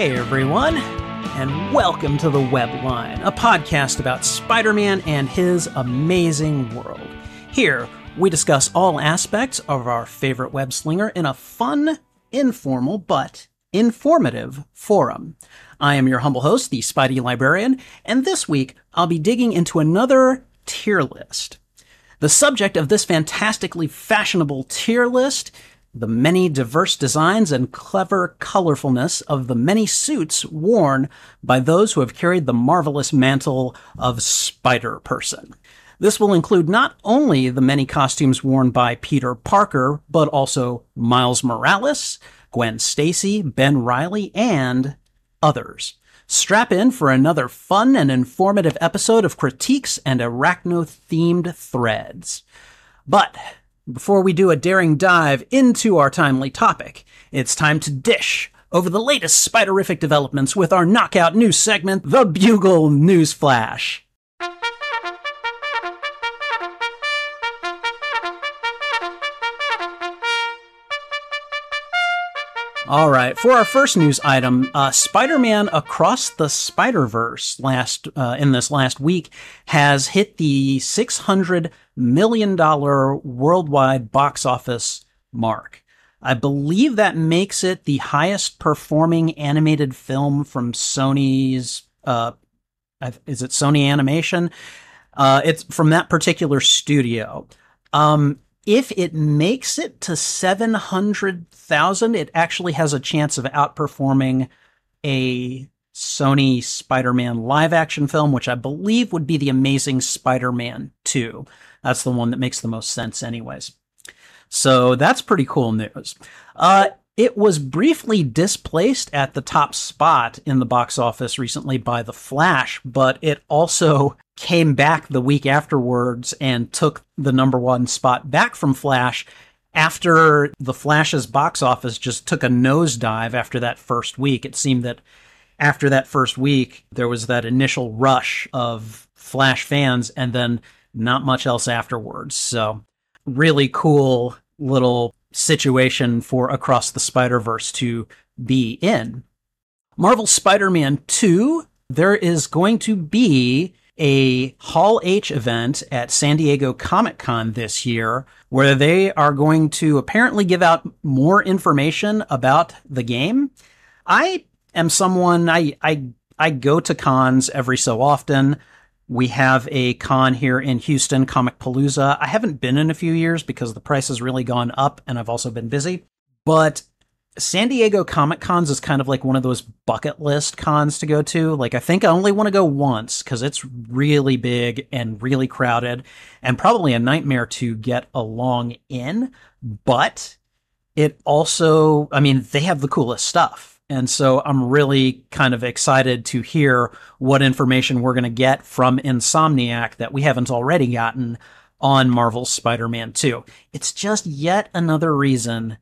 Hey everyone, and welcome to The Web Line, a podcast about Spider Man and his amazing world. Here, we discuss all aspects of our favorite web slinger in a fun, informal, but informative forum. I am your humble host, the Spidey Librarian, and this week I'll be digging into another tier list. The subject of this fantastically fashionable tier list the many diverse designs and clever colorfulness of the many suits worn by those who have carried the marvelous mantle of Spider Person. This will include not only the many costumes worn by Peter Parker, but also Miles Morales, Gwen Stacy, Ben Reilly, and others. Strap in for another fun and informative episode of critiques and arachno themed threads. But before we do a daring dive into our timely topic, it's time to dish over the latest spiderific developments with our knockout news segment, The Bugle News Flash. All right, for our first news item, uh, Spider-Man Across the Spider-Verse last uh, in this last week has hit the 600 million dollar worldwide box office mark. I believe that makes it the highest performing animated film from Sony's. Uh, is it Sony Animation? Uh, it's from that particular studio. Um, if it makes it to 700,000, it actually has a chance of outperforming a Sony Spider Man live action film, which I believe would be The Amazing Spider Man 2. That's the one that makes the most sense, anyways. So that's pretty cool news. Uh, it was briefly displaced at the top spot in the box office recently by The Flash, but it also came back the week afterwards and took the number one spot back from Flash after The Flash's box office just took a nosedive after that first week. It seemed that after that first week, there was that initial rush of Flash fans and then not much else afterwards. So, really cool little situation for Across the Spider Verse to be in. Marvel Spider Man 2, there is going to be a Hall H event at San Diego Comic Con this year where they are going to apparently give out more information about the game. I am someone I I I go to cons every so often. We have a con here in Houston, Comicpalooza. I haven't been in a few years because the price has really gone up and I've also been busy. But San Diego Comic Cons is kind of like one of those bucket list cons to go to. Like, I think I only want to go once because it's really big and really crowded and probably a nightmare to get along in. But it also, I mean, they have the coolest stuff and so I'm really kind of excited to hear what information we're going to get from Insomniac that we haven't already gotten on Marvel's Spider-Man 2. It's just yet another reason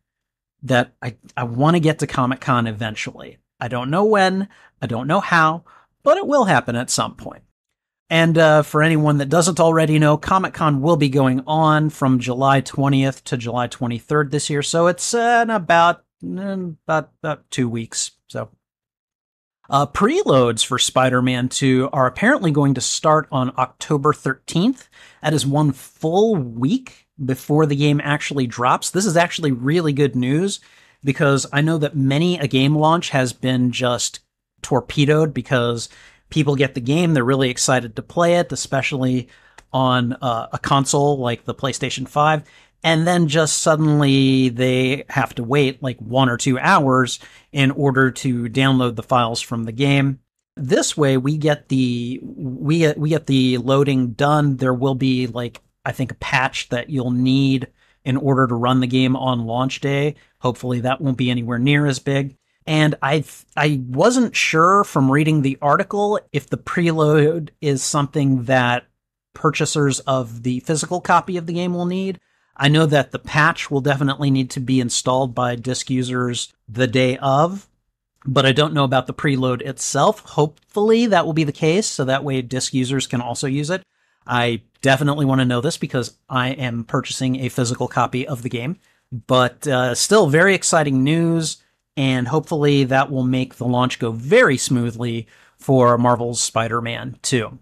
that I, I want to get to Comic Con eventually. I don't know when, I don't know how, but it will happen at some point. And uh, for anyone that doesn't already know, Comic Con will be going on from July 20th to July 23rd this year. So it's uh, in about about about two weeks. So, uh, preloads for Spider-Man 2 are apparently going to start on October 13th. That is one full week before the game actually drops. This is actually really good news because I know that many a game launch has been just torpedoed because people get the game, they're really excited to play it, especially on uh, a console like the PlayStation 5 and then just suddenly they have to wait like one or two hours in order to download the files from the game. This way, we get the we get, we get the loading done. There will be like I think a patch that you'll need in order to run the game on launch day. Hopefully, that won't be anywhere near as big. And I I wasn't sure from reading the article if the preload is something that purchasers of the physical copy of the game will need I know that the patch will definitely need to be installed by disk users the day of, but I don't know about the preload itself. Hopefully that will be the case, so that way disk users can also use it. I definitely want to know this because I am purchasing a physical copy of the game, but uh, still very exciting news. and hopefully that will make the launch go very smoothly for Marvel's Spider-Man 2.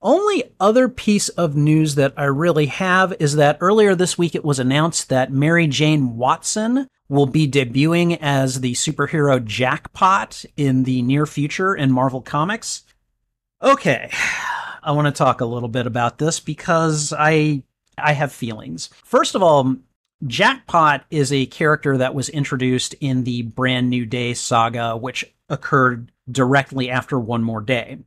Only other piece of news that I really have is that earlier this week it was announced that Mary Jane Watson will be debuting as the superhero Jackpot in the near future in Marvel Comics. Okay, I want to talk a little bit about this because I I have feelings. First of all, Jackpot is a character that was introduced in the Brand New Day saga, which occurred directly after One More Day.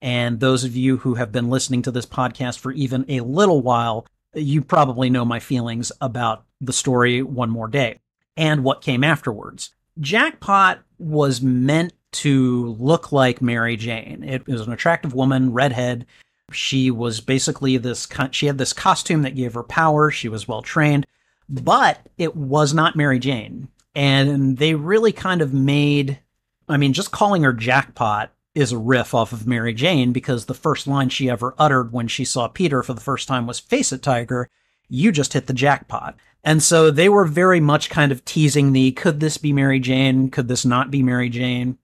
And those of you who have been listening to this podcast for even a little while, you probably know my feelings about the story One More Day and what came afterwards. Jackpot was meant to look like Mary Jane. It was an attractive woman, redhead. She was basically this, she had this costume that gave her power. She was well trained, but it was not Mary Jane. And they really kind of made, I mean, just calling her Jackpot is a riff off of Mary Jane because the first line she ever uttered when she saw Peter for the first time was Face it, Tiger. You just hit the jackpot. And so they were very much kind of teasing the could this be Mary Jane? Could this not be Mary Jane?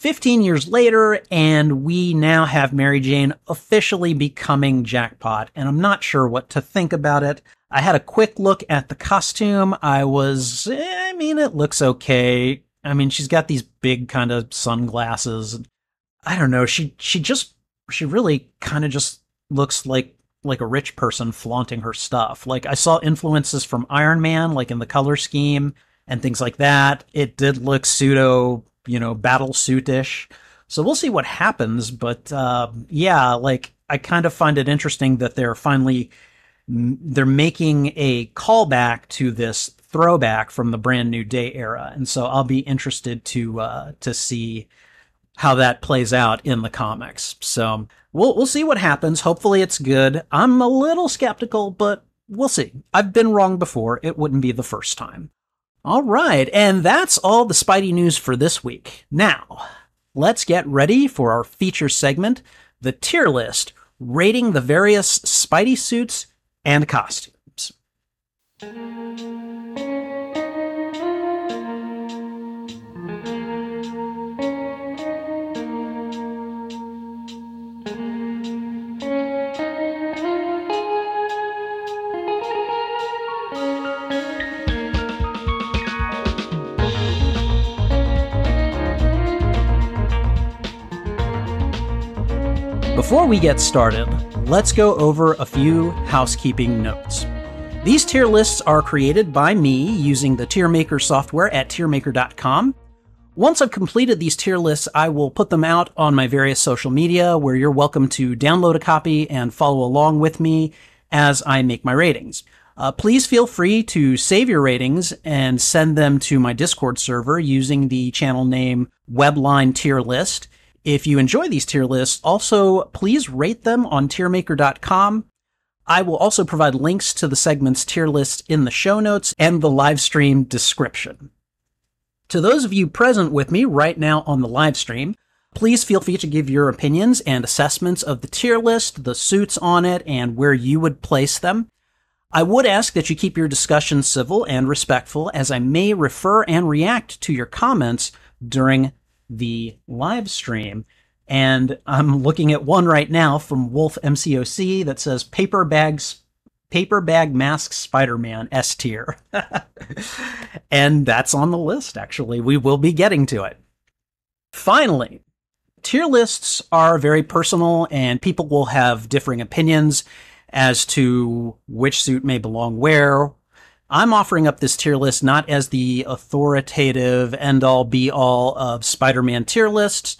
15 years later, and we now have Mary Jane officially becoming Jackpot, and I'm not sure what to think about it. I had a quick look at the costume. I was, eh, I mean, it looks okay. I mean, she's got these big kind of sunglasses. I don't know. She she just she really kind of just looks like like a rich person flaunting her stuff. Like I saw influences from Iron Man, like in the color scheme and things like that. It did look pseudo, you know, battle suitish. So we'll see what happens. But uh, yeah, like I kind of find it interesting that they're finally they're making a callback to this throwback from the brand new day era, and so I'll be interested to uh, to see how that plays out in the comics. So we'll we'll see what happens. Hopefully it's good. I'm a little skeptical, but we'll see. I've been wrong before. It wouldn't be the first time. All right, and that's all the Spidey news for this week. Now, let's get ready for our feature segment, the tier list, rating the various Spidey suits and costumes. Before we get started, let's go over a few housekeeping notes. These tier lists are created by me using the TierMaker software at tiermaker.com. Once I've completed these tier lists, I will put them out on my various social media where you're welcome to download a copy and follow along with me as I make my ratings. Uh, please feel free to save your ratings and send them to my Discord server using the channel name Webline Tier List. If you enjoy these tier lists, also please rate them on tiermaker.com. I will also provide links to the segment's tier list in the show notes and the live stream description. To those of you present with me right now on the live stream, please feel free to give your opinions and assessments of the tier list, the suits on it, and where you would place them. I would ask that you keep your discussion civil and respectful as I may refer and react to your comments during the live stream. And I'm looking at one right now from Wolf MCOC that says paper bags, paper bag mask Spider-Man S tier. and that's on the list, actually. We will be getting to it. Finally, tier lists are very personal and people will have differing opinions as to which suit may belong where, I'm offering up this tier list not as the authoritative end all be all of Spider Man tier lists,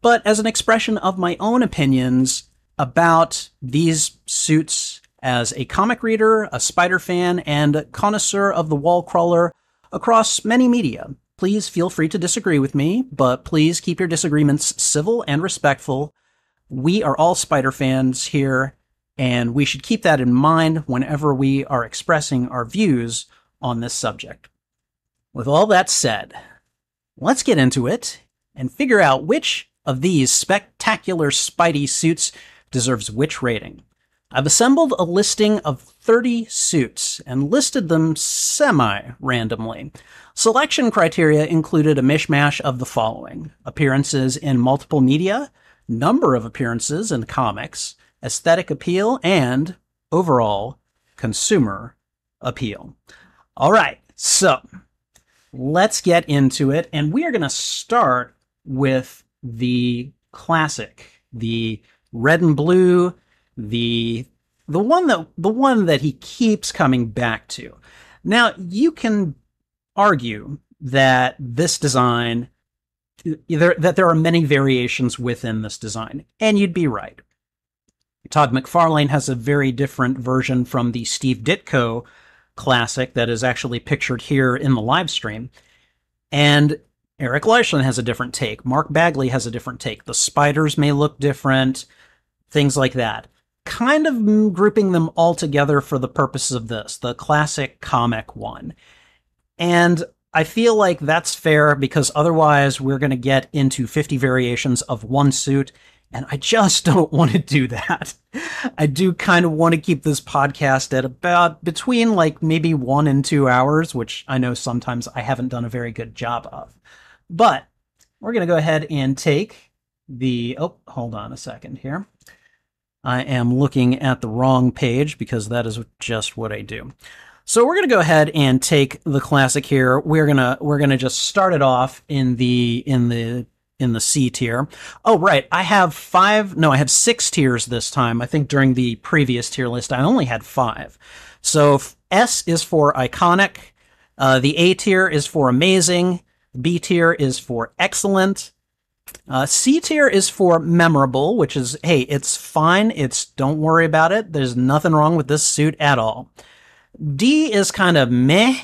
but as an expression of my own opinions about these suits as a comic reader, a Spider fan, and connoisseur of the wall crawler across many media. Please feel free to disagree with me, but please keep your disagreements civil and respectful. We are all Spider fans here, and we should keep that in mind whenever we are expressing our views on this subject. With all that said, let's get into it and figure out which of these spectacular Spidey suits deserves which rating. I've assembled a listing of 30 suits and listed them semi randomly. Selection criteria included a mishmash of the following appearances in multiple media, number of appearances in comics, aesthetic appeal, and overall consumer appeal. All right, so let's get into it. And we are going to start with the classic, the red and blue, the the one that the one that he keeps coming back to. Now, you can argue that this design that there are many variations within this design, and you'd be right. Todd McFarlane has a very different version from the Steve Ditko classic that is actually pictured here in the live stream. And Eric Leishman has a different take. Mark Bagley has a different take. The spiders may look different, things like that. Kind of grouping them all together for the purposes of this, the classic comic one. And I feel like that's fair because otherwise we're going to get into 50 variations of one suit and I just don't want to do that. I do kind of want to keep this podcast at about between like maybe one and two hours, which I know sometimes I haven't done a very good job of. But we're going to go ahead and take the, oh, hold on a second here. I am looking at the wrong page because that is just what I do. So we're going to go ahead and take the classic here. We're going to we're going to just start it off in the in the in the C tier. Oh, right. I have five. No, I have six tiers this time. I think during the previous tier list, I only had five. So S is for iconic. Uh, the A tier is for amazing. B tier is for excellent. Uh, C tier is for memorable, which is, hey, it's fine. It's don't worry about it. There's nothing wrong with this suit at all. D is kind of meh.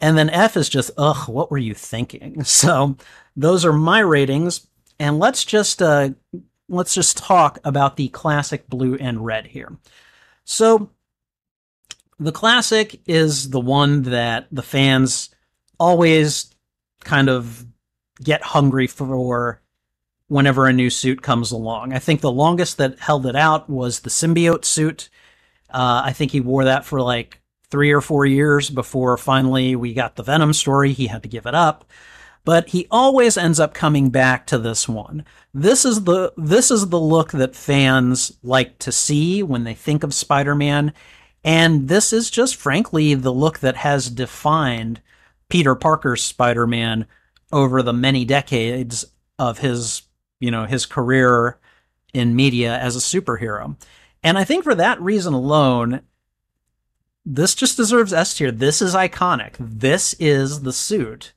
And then F is just, ugh, what were you thinking? So those are my ratings. And let's just, uh, let's just talk about the classic blue and red here. So the classic is the one that the fans always kind of get hungry for whenever a new suit comes along. I think the longest that held it out was the symbiote suit. Uh, I think he wore that for like three or four years before finally we got the Venom story. He had to give it up. But he always ends up coming back to this one. This is the this is the look that fans like to see when they think of Spider-Man, and this is just frankly the look that has defined Peter Parker's Spider-Man over the many decades of his, you know, his career in media as a superhero. And I think for that reason alone, this just deserves S tier. This is iconic. This is the suit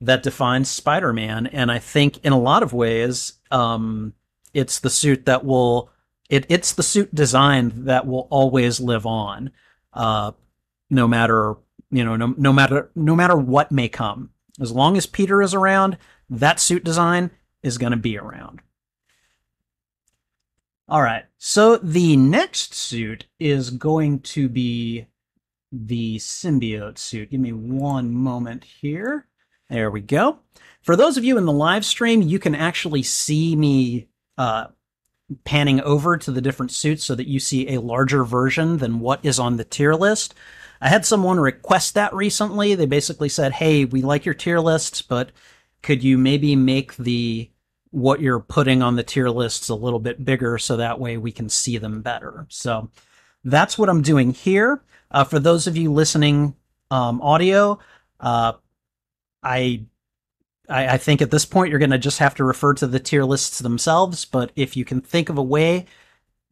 that defines Spider-Man, and I think in a lot of ways, um, it's the suit that will it, it's the suit design that will always live on, uh, no matter you know no, no matter no matter what may come. As long as Peter is around, that suit design is going to be around. All right, so the next suit is going to be the symbiote suit. Give me one moment here. There we go. For those of you in the live stream, you can actually see me uh, panning over to the different suits so that you see a larger version than what is on the tier list. I had someone request that recently. They basically said, "Hey, we like your tier lists, but could you maybe make the what you're putting on the tier lists a little bit bigger so that way we can see them better?" So that's what I'm doing here. Uh, for those of you listening um, audio, uh, I, I, I think at this point you're going to just have to refer to the tier lists themselves. But if you can think of a way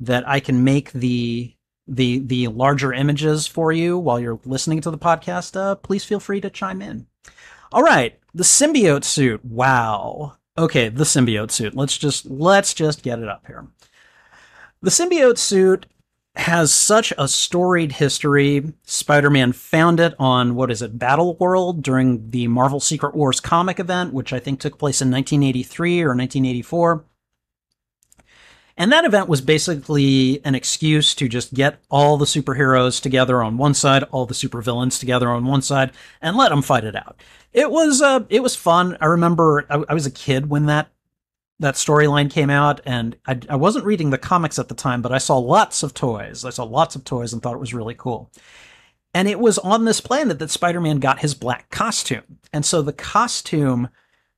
that I can make the the the larger images for you while you're listening to the podcast, uh, please feel free to chime in. All right, the symbiote suit. Wow. Okay, the symbiote suit. Let's just let's just get it up here. The symbiote suit has such a storied history. Spider-Man found it on what is it, Battleworld during the Marvel Secret Wars comic event, which I think took place in 1983 or 1984. And that event was basically an excuse to just get all the superheroes together on one side, all the supervillains together on one side, and let them fight it out. It was uh, it was fun. I remember I, I was a kid when that that storyline came out, and I, I wasn't reading the comics at the time, but I saw lots of toys. I saw lots of toys and thought it was really cool. And it was on this planet that Spider-Man got his black costume. And so the costume,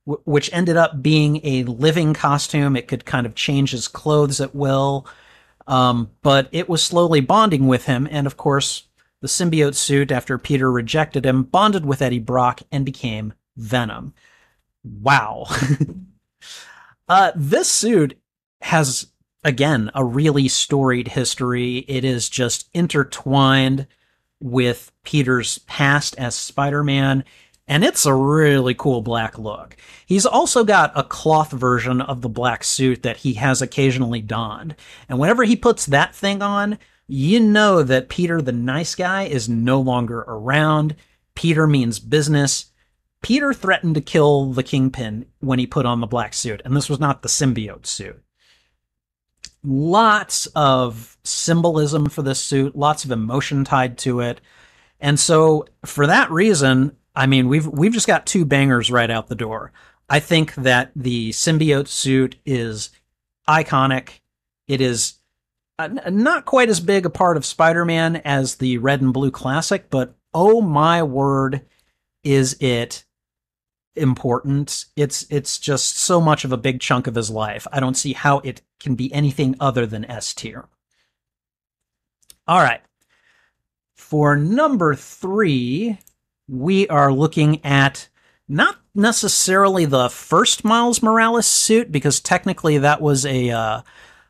w- which ended up being a living costume, it could kind of change his clothes at will. Um, but it was slowly bonding with him. And of course, the symbiote suit, after Peter rejected him, bonded with Eddie Brock and became Venom. Wow. uh, this suit has, again, a really storied history. It is just intertwined with Peter's past as Spider Man, and it's a really cool black look. He's also got a cloth version of the black suit that he has occasionally donned, and whenever he puts that thing on, you know that Peter the nice guy is no longer around. Peter means business. Peter threatened to kill the Kingpin when he put on the black suit, and this was not the symbiote suit. Lots of symbolism for this suit, lots of emotion tied to it. And so for that reason, I mean, we've we've just got two bangers right out the door. I think that the symbiote suit is iconic. It is uh, not quite as big a part of Spider-Man as the red and blue classic, but oh my word, is it important. It's it's just so much of a big chunk of his life. I don't see how it can be anything other than S tier. All right. For number 3, we are looking at not necessarily the first Miles Morales suit because technically that was a uh,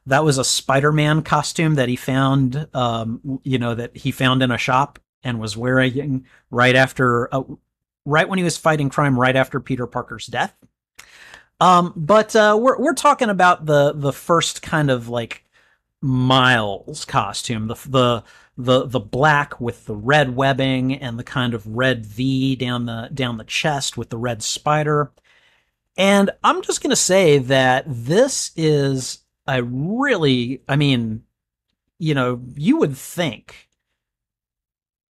that was a Spider-Man costume that he found um, you know that he found in a shop and was wearing right after uh, right when he was fighting crime right after Peter Parker's death. Um, but uh, we're we're talking about the the first kind of like Miles costume, the the the the black with the red webbing and the kind of red V down the down the chest with the red spider. And I'm just to say that this is a really I mean, you know, you would think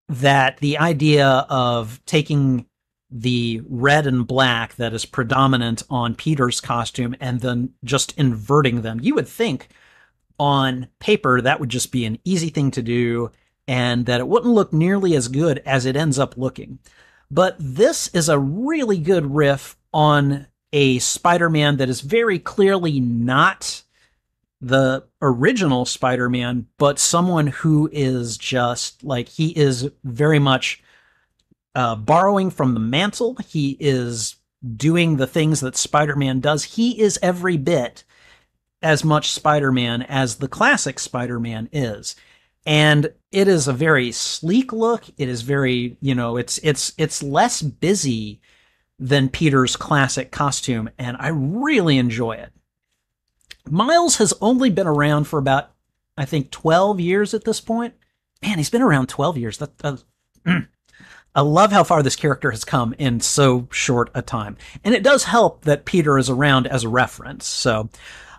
that the idea of taking the red and black that is predominant on Peter's costume and then just inverting them. You would think on paper that would just be an easy thing to do and that it wouldn't look nearly as good as it ends up looking. But this is a really good riff on a Spider Man that is very clearly not the original Spider Man, but someone who is just like he is very much uh, borrowing from the mantle. He is doing the things that Spider-Man does. He is every bit as much Spider-Man as the classic Spider-Man is. And it is a very sleek look. It is very, you know, it's it's it's less busy than Peter's classic costume, and I really enjoy it. Miles has only been around for about, I think, 12 years at this point. Man, he's been around 12 years. That, uh, I love how far this character has come in so short a time. And it does help that Peter is around as a reference. So,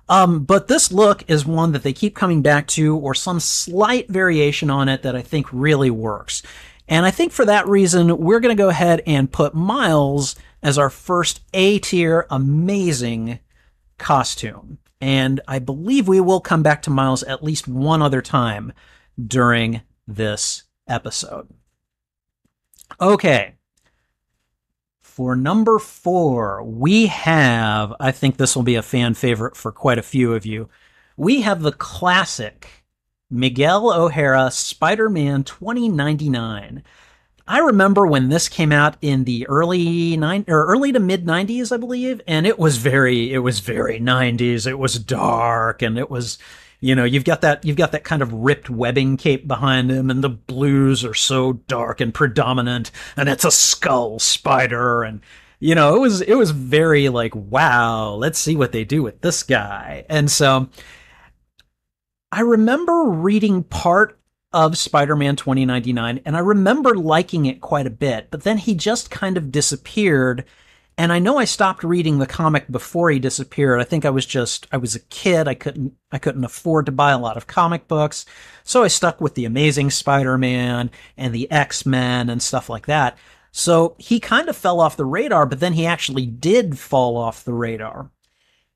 um, but this look is one that they keep coming back to or some slight variation on it that I think really works. And I think for that reason, we're going to go ahead and put Miles as our first A tier amazing costume. And I believe we will come back to Miles at least one other time during this episode. Okay. For number four, we have, I think this will be a fan favorite for quite a few of you. We have the classic Miguel O'Hara Spider Man 2099. I remember when this came out in the early nine or early to mid 90s, I believe, and it was very, it was very 90s. It was dark and it was, you know, you've got that you've got that kind of ripped webbing cape behind him, and the blues are so dark and predominant, and it's a skull spider, and you know, it was it was very like, wow, let's see what they do with this guy. And so I remember reading part of Spider-Man 2099 and I remember liking it quite a bit, but then he just kind of disappeared and I know I stopped reading the comic before he disappeared. I think I was just I was a kid. I couldn't I couldn't afford to buy a lot of comic books. So I stuck with the Amazing Spider-Man and the X-Men and stuff like that. So he kind of fell off the radar, but then he actually did fall off the radar.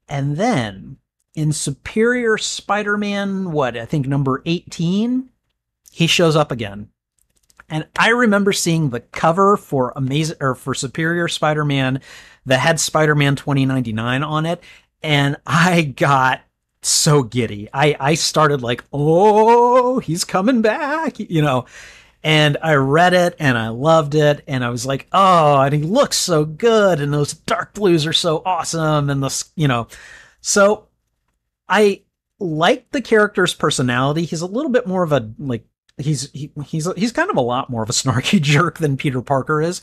And then in Superior Spider Man, what, I think number 18, he shows up again. And I remember seeing the cover for Amazing or for Superior Spider Man that had Spider Man 2099 on it. And I got so giddy. I, I started like, oh, he's coming back, you know. And I read it and I loved it. And I was like, oh, and he looks so good. And those dark blues are so awesome. And the, you know, so I like the character's personality. He's a little bit more of a, like, he's, he, he's, he's kind of a lot more of a snarky jerk than Peter Parker is,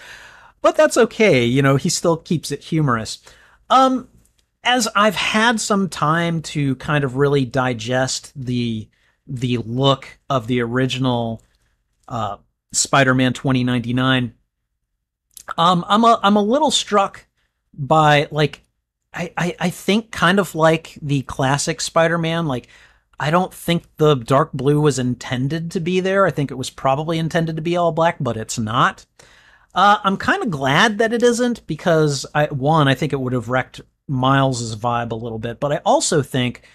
but that's okay. You know, he still keeps it humorous. Um, as I've had some time to kind of really digest the, the look of the original uh, Spider-Man 2099. Um, I'm a I'm a little struck by like I, I, I think kind of like the classic Spider-Man. Like I don't think the dark blue was intended to be there. I think it was probably intended to be all black, but it's not. Uh, I'm kind of glad that it isn't because I one I think it would have wrecked Miles's vibe a little bit, but I also think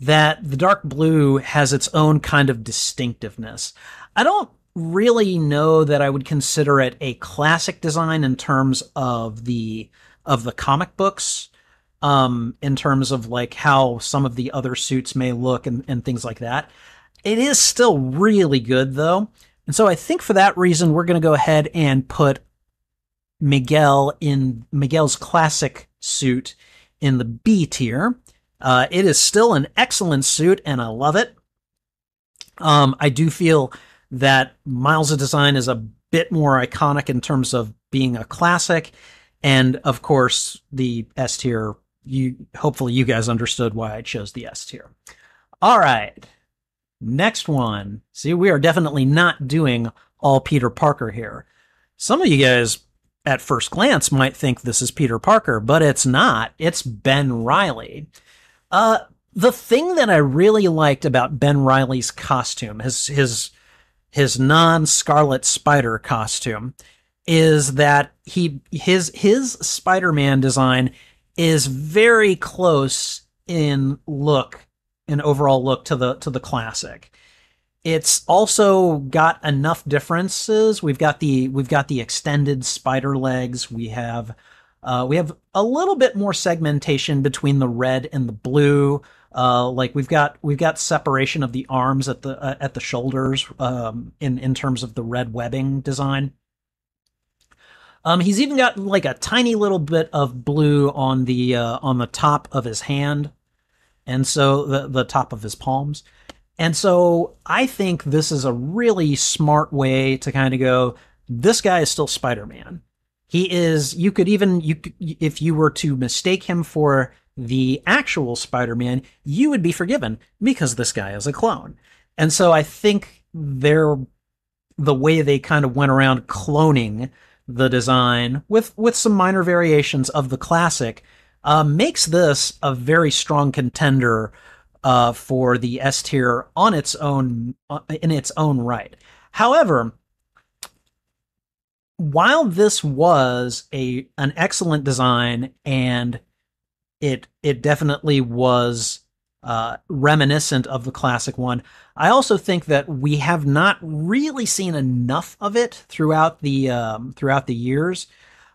that the dark blue has its own kind of distinctiveness. I don't really know that I would consider it a classic design in terms of the of the comic books um in terms of like how some of the other suits may look and, and things like that. It is still really good though. And so i think for that reason we're going to go ahead and put miguel in miguel's classic suit in the b tier. Uh, it is still an excellent suit and i love it. Um, i do feel that Miles' design is a bit more iconic in terms of being a classic. And of course, the S tier, you hopefully you guys understood why I chose the S tier. All right. Next one. See, we are definitely not doing all Peter Parker here. Some of you guys at first glance might think this is Peter Parker, but it's not. It's Ben Reilly. Uh, the thing that I really liked about Ben Reilly's costume, his his his non-Scarlet Spider costume is that he his his Spider-Man design is very close in look in overall look to the to the classic. It's also got enough differences. We've got the we've got the extended spider legs. We have uh, we have a little bit more segmentation between the red and the blue. Uh, like we've got we've got separation of the arms at the uh, at the shoulders um, in in terms of the red webbing design. Um, he's even got like a tiny little bit of blue on the uh, on the top of his hand, and so the the top of his palms. And so I think this is a really smart way to kind of go. This guy is still Spider Man. He is. You could even you if you were to mistake him for the actual Spider-Man, you would be forgiven because this guy is a clone. And so I think they're the way they kind of went around cloning the design with with some minor variations of the classic uh, makes this a very strong contender uh, for the S tier on its own uh, in its own right. However, while this was a an excellent design and it it definitely was uh, reminiscent of the classic one. I also think that we have not really seen enough of it throughout the um, throughout the years.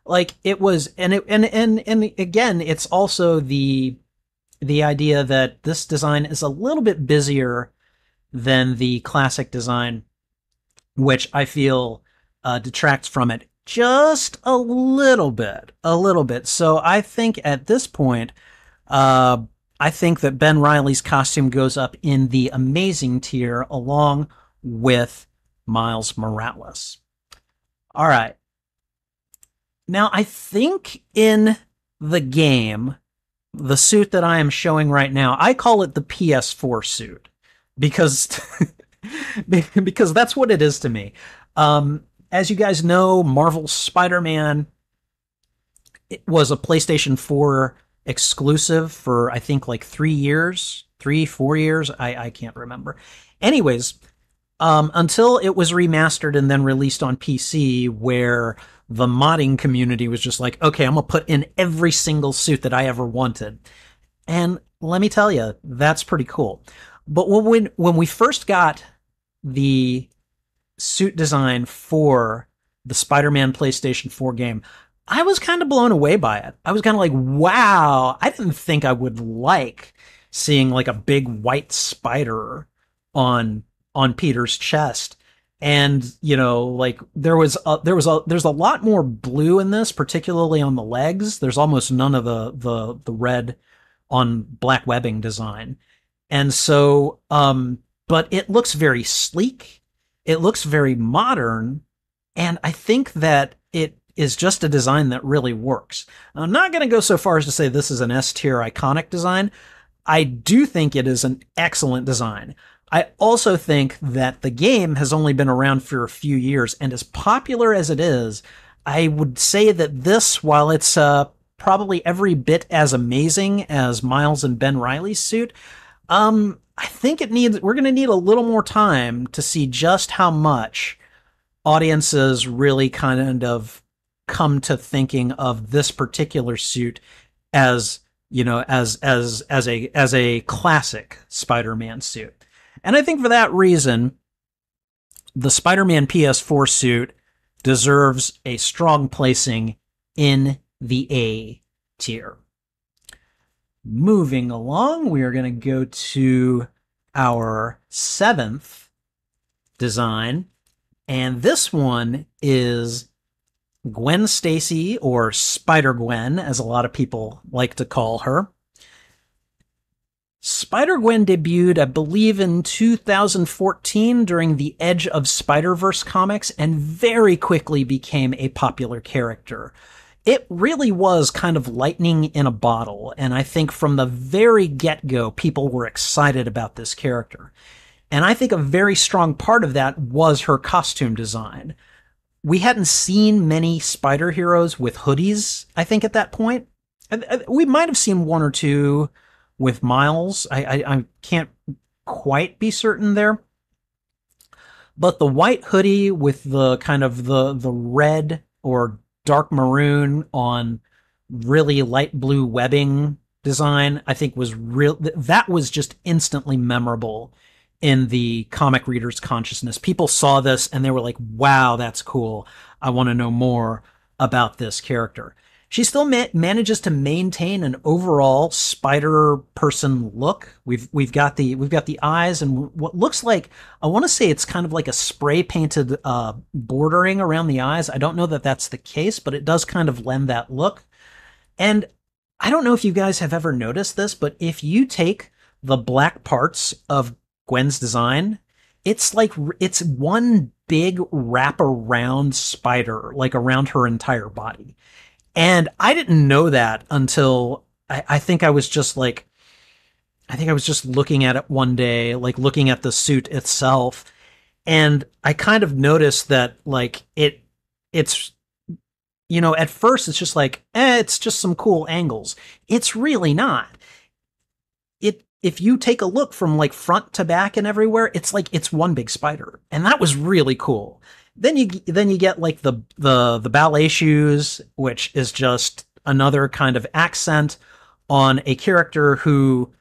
Like it was, and it and and and again, it's also the the idea that this design is a little bit busier than the classic design, which I feel uh, detracts from it just a little bit, a little bit. So I think at this point, uh, I think that Ben Reilly's costume goes up in the amazing tier along with Miles Morales. All right. Now, I think in the game, the suit that I am showing right now, I call it the PS4 suit because because that's what it is to me. Um, as you guys know, Marvel's Spider-Man it was a PlayStation 4 exclusive for I think like three years, three, four years. I, I can't remember. Anyways, um, until it was remastered and then released on PC, where the modding community was just like, okay, I'm gonna put in every single suit that I ever wanted. And let me tell you, that's pretty cool. But when when we first got the suit design for the Spider-Man PlayStation 4 game, I was kind of blown away by it. I was kind of like, wow, I didn't think I would like seeing like a big white spider on on Peter's chest. And you know, like there was a, there was a there's a lot more blue in this, particularly on the legs. There's almost none of the the the red on black webbing design. And so um but it looks very sleek. It looks very modern, and I think that it is just a design that really works. I'm not going to go so far as to say this is an S tier iconic design. I do think it is an excellent design. I also think that the game has only been around for a few years, and as popular as it is, I would say that this, while it's uh, probably every bit as amazing as Miles and Ben Reilly's suit, um, I think it needs. We're going to need a little more time to see just how much audiences really kind of come to thinking of this particular suit as you know as as as a as a classic Spider-Man suit. And I think for that reason, the Spider Man PS4 suit deserves a strong placing in the A tier. Moving along, we are going to go to our seventh design. And this one is Gwen Stacy, or Spider Gwen, as a lot of people like to call her. Spider Gwen debuted, I believe, in 2014 during the Edge of Spider Verse comics and very quickly became a popular character. It really was kind of lightning in a bottle, and I think from the very get go, people were excited about this character. And I think a very strong part of that was her costume design. We hadn't seen many spider heroes with hoodies, I think, at that point. Uh, we might have seen one or two with Miles. I, I, I can't quite be certain there. But the white hoodie with the kind of the the red or dark maroon on really light blue webbing design, I think was real. That was just instantly memorable in the comic reader's consciousness. People saw this and they were like, "Wow, that's cool. I want to know more about this character." she still ma- manages to maintain an overall spider person look. We've we've got the we've got the eyes and what looks like I want to say it's kind of like a spray painted uh, bordering around the eyes. I don't know that that's the case, but it does kind of lend that look. And I don't know if you guys have ever noticed this, but if you take the black parts of Gwen's design, it's like it's one big wrap around spider, like around her entire body. And I didn't know that until I, I think I was just like, I think I was just looking at it one day, like looking at the suit itself. And I kind of noticed that like it, it's, you know, at first it's just like, eh, it's just some cool angles. It's really not. It, if you take a look from like front to back and everywhere, it's like it's one big spider. And that was really cool. Then you then you get like the the the ballet shoes, which is just another kind of accent on a character who,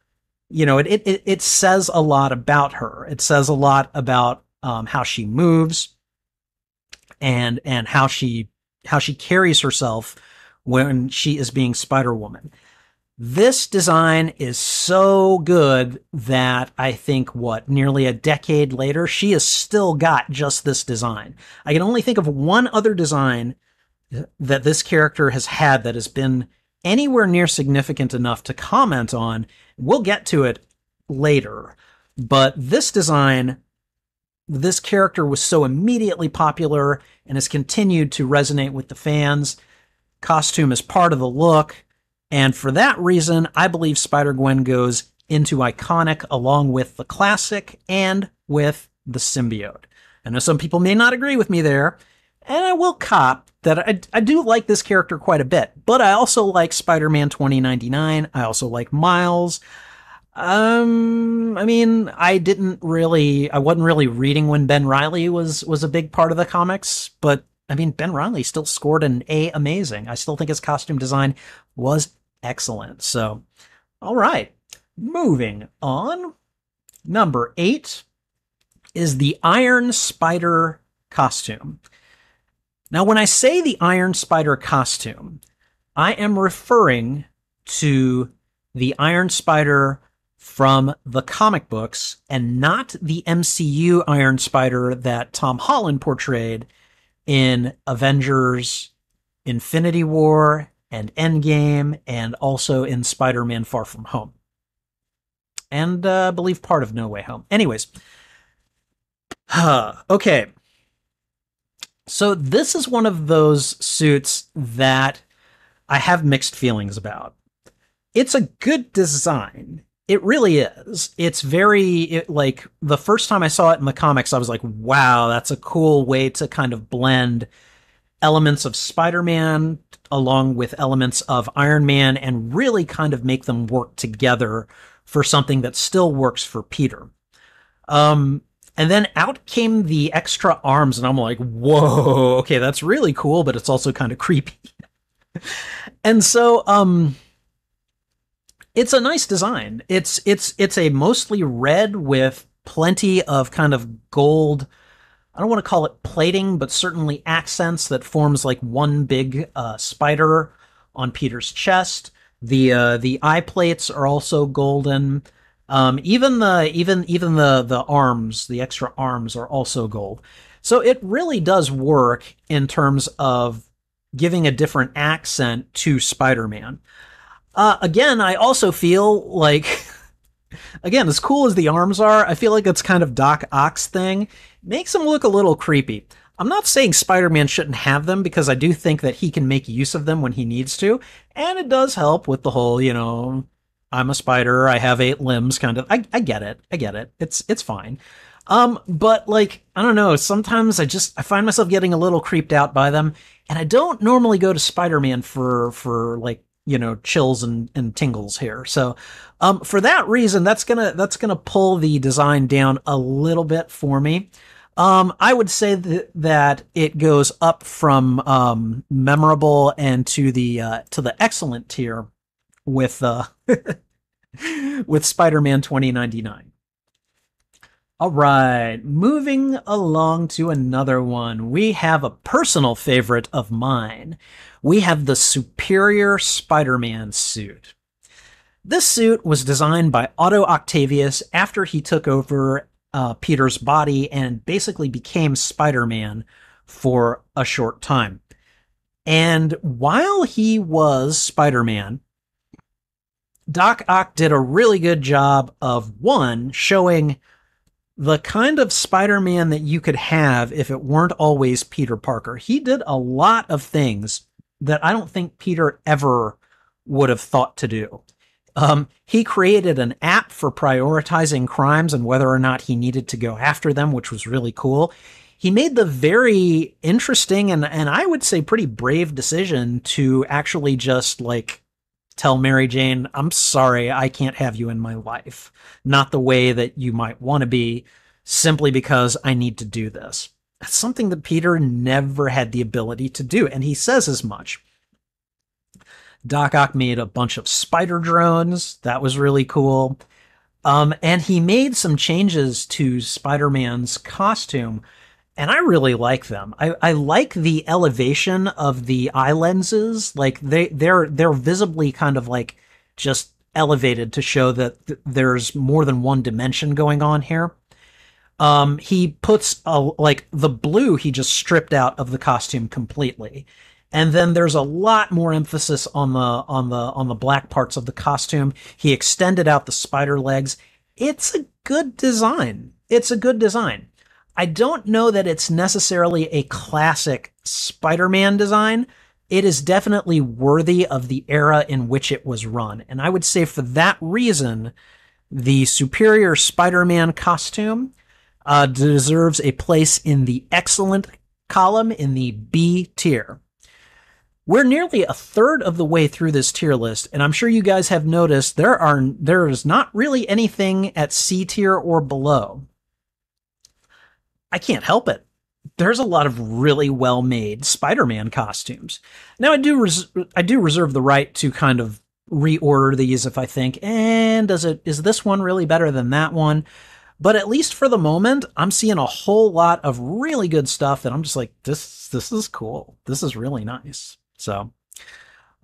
you know, it it it says a lot about her. It says a lot about um, how she moves and and how she how she carries herself when she is being Spider Woman. This design is so good that I think what nearly a decade later, she has still got just this design. I can only think of one other design that this character has had that has been anywhere near significant enough to comment on. We'll get to it later. But this design, this character was so immediately popular and has continued to resonate with the fans. Costume is part of the look and for that reason, I believe Spider Gwen goes into iconic along with the classic and with the symbiote. I know some people may not agree with me there, and I will cop that I, I do like this character quite a bit, but I also like Spider Man 2099. I also like Miles. Um, I mean, I didn't really, I wasn't really reading when Ben Reilly was was a big part of the comics, but I mean, Ben Reilly still scored an A amazing. I still think his costume design was excellent. So All right. Moving on. Number eight is the Iron Spider costume. Now, when I say the Iron Spider costume, I am referring to the Iron Spider from the comic books and not the MCU Iron Spider that Tom Holland portrayed in Avengers Infinity War and Endgame and also in Spider-Man Far From Home. And uh, I believe part of No Way Home. Anyways. okay. So this is one of those suits that I have mixed feelings about. It's a good design. It really is. It's very it, like the first time I saw it in the comics, I was like, wow, that's a cool way to kind of blend elements of Spider Man along with elements of Iron Man and really kind of make them work together for something that still works for Peter. Um, and then out came the extra arms, and I'm like, whoa, okay, that's really cool, but it's also kind of creepy. and so, um, it's a nice design. It's it's it's a mostly red with plenty of kind of gold. I don't want to call it plating, but certainly accents that forms like one big uh, spider on Peter's chest. The uh, the eye plates are also golden. Um, even the even even the the arms, the extra arms are also gold. So it really does work in terms of giving a different accent to Spider-Man. Uh, again, I also feel like, again, as cool as the arms are, I feel like it's kind of Doc Ock's thing. Makes him look a little creepy. I'm not saying Spider-Man shouldn't have them because I do think that he can make use of them when he needs to, and it does help with the whole, you know, I'm a spider. I have eight limbs. Kind of. I, I get it. I get it. It's it's fine. Um, but like I don't know. Sometimes I just I find myself getting a little creeped out by them, and I don't normally go to Spider-Man for for like you know chills and, and tingles here. So, um, for that reason, that's gonna that's gonna pull the design down a little bit for me. Um, I would say that, that it goes up from um, memorable and to the uh, to the excellent tier with uh with Spider-Man 2099. All right, moving along to another one. We have a personal favorite of mine. We have the Superior Spider-Man suit. This suit was designed by Otto Octavius after he took over uh, Peter's body and basically became Spider-Man for a short time. And while he was Spider-Man, Doc Ock did a really good job of one, showing the kind of Spider Man that you could have if it weren't always Peter Parker. He did a lot of things that I don't think Peter ever would have thought to do. Um, he created an app for prioritizing crimes and whether or not he needed to go after them, which was really cool. He made the very interesting and, and I would say pretty brave decision to actually just like tell Mary Jane, I'm sorry, I can't have you in my life. Not the way that you might want to be, simply because I need to do this. That's something that Peter never had the ability to do, and he says as much. Doc Ock made a bunch of spider drones. That was really cool. Um, and he made some changes to Spider Man's costume and I really like them. I, I like the elevation of the eye lenses. Like they they're they're visibly kind of like just elevated to show that th- there's more than one dimension going on here. Um, he puts a, like the blue he just stripped out of the costume completely. And then there's a lot more emphasis on the on the on the black parts of the costume. He extended out the spider legs. It's a good design. It's a good design. I don't know that it's necessarily a classic Spider Man design. It is definitely worthy of the era in which it was run. And I would say for that reason, the superior Spider Man costume uh, deserves a place in the excellent column in the B tier. We're nearly a third of the way through this tier list, and I'm sure you guys have noticed there are there is not really anything at C tier or below. I can't help it. There's a lot of really well made Spider-Man costumes. Now I do res- I do reserve the right to kind of reorder these if I think, and does it is this one really better than that one? But at least for the moment, I'm seeing a whole lot of really good stuff that I'm just like, this this is cool. This is really nice. So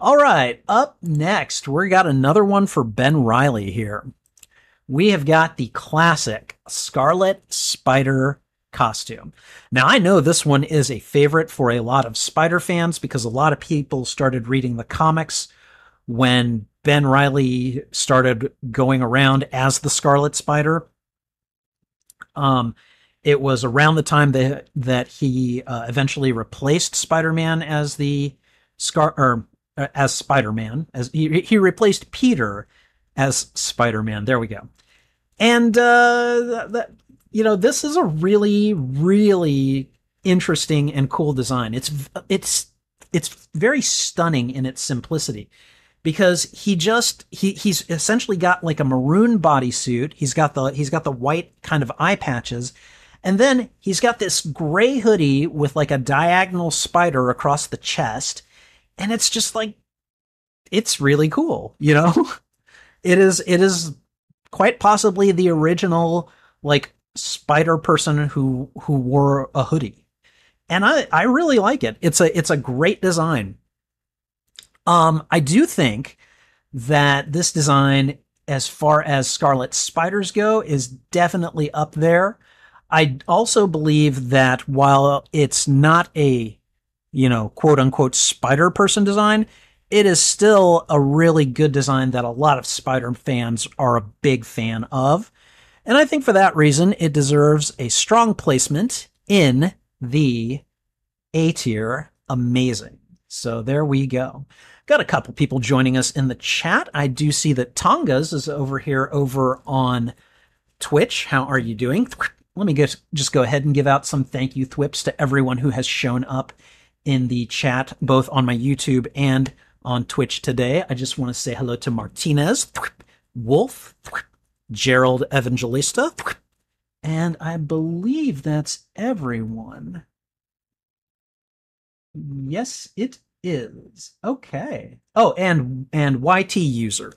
all right, up next, we got another one for Ben Reilly here. We have got the classic Scarlet Spider costume. Now, I know this one is a favorite for a lot of Spider fans because a lot of people started reading the comics when Ben Reilly started going around as the Scarlet Spider. Um, it was around the time that that he uh, eventually replaced Spider-Man as the Scar or uh, as Spider-Man as he he replaced Peter as Spider-Man. There we go. And uh, that you know this is a really really interesting and cool design. It's it's it's very stunning in its simplicity because he just he he's essentially got like a maroon bodysuit. He's got the he's got the white kind of eye patches. And then he's got this gray hoodie with like a diagonal spider across the chest. And it's just like it's really cool, you know? it is it is quite possibly the original like spider person who who wore a hoodie. And I I really like it. It's a it's a great design. Um, I do think that this design, as far as Scarlet Spiders go, is definitely up there. I also believe that while it's not a, you know, quote unquote spider person design, it is still a really good design that a lot of Spider fans are a big fan of. And I think for that reason, it deserves a strong placement in the A tier. Amazing. So there we go. Got a couple people joining us in the chat. I do see that Tongas is over here over on Twitch. How are you doing? Let me get, just go ahead and give out some thank you thwips to everyone who has shown up in the chat, both on my YouTube and on Twitch today. I just want to say hello to Martinez, Wolf, Gerald Evangelista, and I believe that's everyone. Yes, it is. Okay. Oh, and and YT user.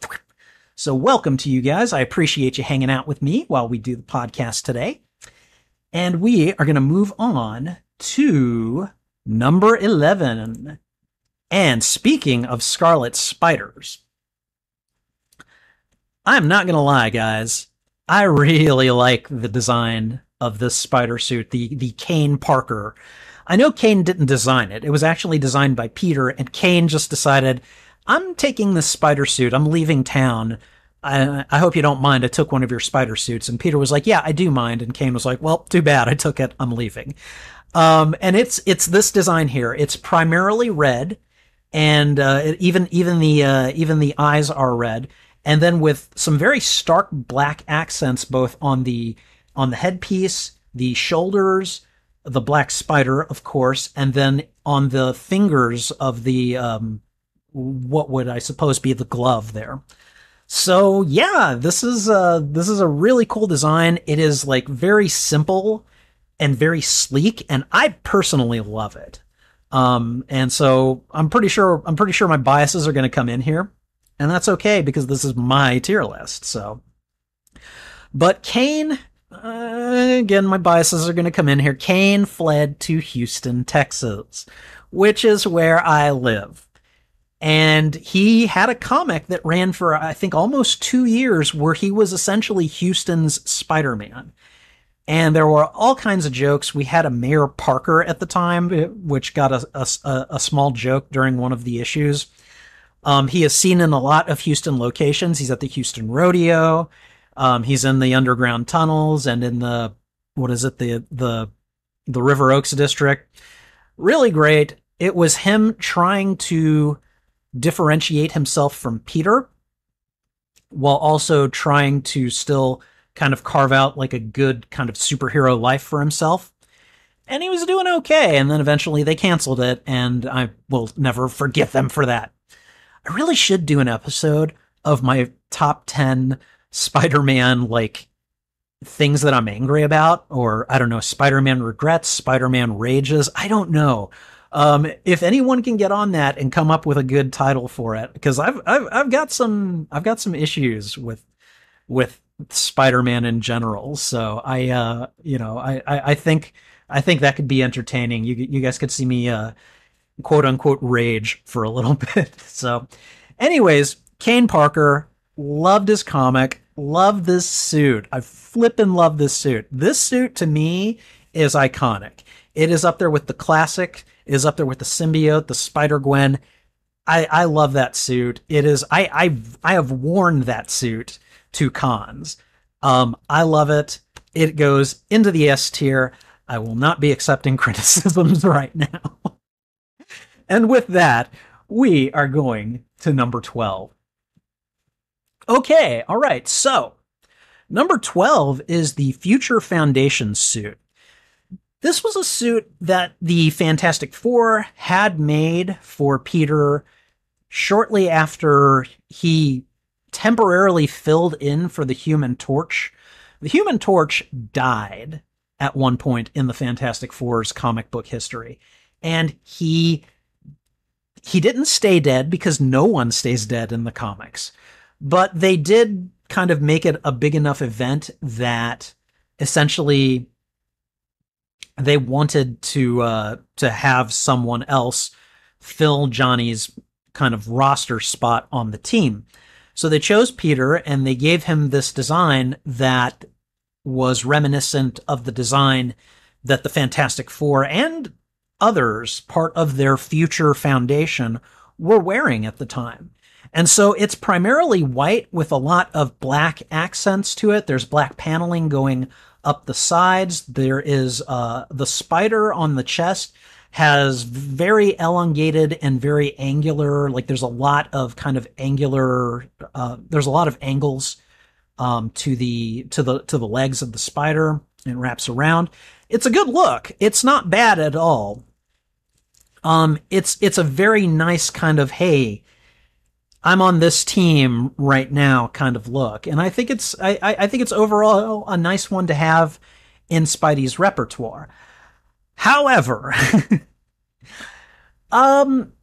So welcome to you guys. I appreciate you hanging out with me while we do the podcast today. And we are going to move on to number 11. And speaking of scarlet spiders, I'm not going to lie, guys. I really like the design of this spider suit, the the Kaine Parker I know Kaine didn't design it. It was actually designed by Peter, and Kaine just decided, I'm taking this spider suit. I'm leaving town. I, I hope you don't mind. I took one of your spider suits. And Peter was like, Yeah, I do mind. And Kaine was like, Well, too bad. I took it. I'm leaving. Um, and it's it's this design here. It's primarily red, and uh, even even the uh, even the eyes are red, and then with some very stark black accents both on the on the headpiece, the shoulders, the black spider, of course, and then on the fingers of the um, what would I suppose be the glove there. So yeah, this is uh this is a really cool design. It is like very simple and very sleek, and I personally love it. Um, and so I'm pretty sure I'm pretty sure my biases are going to come in here, and that's okay because this is my tier list. So, but Kaine again, my biases are going to come in here. Kaine fled to Houston, Texas, which is where I live. And he had a comic that ran for, I think, almost two years where he was essentially Houston's Spider Man. And there were all kinds of jokes. We had a Mayor Parker at the time, eh, which got a, a, a small joke during one of the issues. Um, he is seen in a lot of Houston locations. He's at the Houston Rodeo. Um, he's in the underground tunnels and in the what is it the the the River Oaks district. Really great. It was him trying to differentiate himself from Peter while also trying to still kind of carve out like a good kind of superhero life for himself. And he was doing okay. And then eventually they canceled it, and I will never forgive them for that. I really should do an episode of my top 10 Spider-Man like things that I'm angry about, or I don't know, Spider-Man regrets, Spider-Man rages. I don't know. Um, if anyone can get on that and come up with a good title for it, because I've, I've, I've got some, I've got some issues with, with Spider-Man in general. So I, uh, you know, I, I, I think, I think that could be entertaining. You, you guys could see me, uh, quote unquote rage for a little bit. So anyways, Kaine Parker loved his comic, loved this suit. I flippin' love this suit. This suit to me is iconic. It is up there with the classic, it is up there with the symbiote, the Spider Gwen. I, I love that suit. It is I I I have worn that suit to cons. Um, I love it. It goes into the S tier. I will not be accepting criticisms right now. and with that, we are going to number 12. Okay, all right. So, number 12 is the Future Foundation suit. This was a suit that the Fantastic Four had made for Peter shortly after he temporarily filled in for the Human Torch. The Human Torch died at one point in the Fantastic Four's comic book history, and he he didn't stay dead because no one stays dead in the comics. But they did kind of make it a big enough event that essentially they wanted to uh, to have someone else fill Johnny's kind of roster spot on the team. So they chose Peter and they gave him this design that was reminiscent of the design that the Fantastic Four and others, part of their future foundation, were wearing at the time. And so it's primarily white with a lot of black accents to it. There's black paneling going up the sides. There is uh, the spider on the chest has very elongated and very angular. Like there's a lot of kind of angular. Uh, there's a lot of angles um, to the to the to the legs of the spider. It wraps around. It's a good look. It's not bad at all. Um, it's it's a very nice kind of hey, I'm on this team right now kind of look, and I think it's I I think it's overall a nice one to have in Spidey's repertoire. However, um,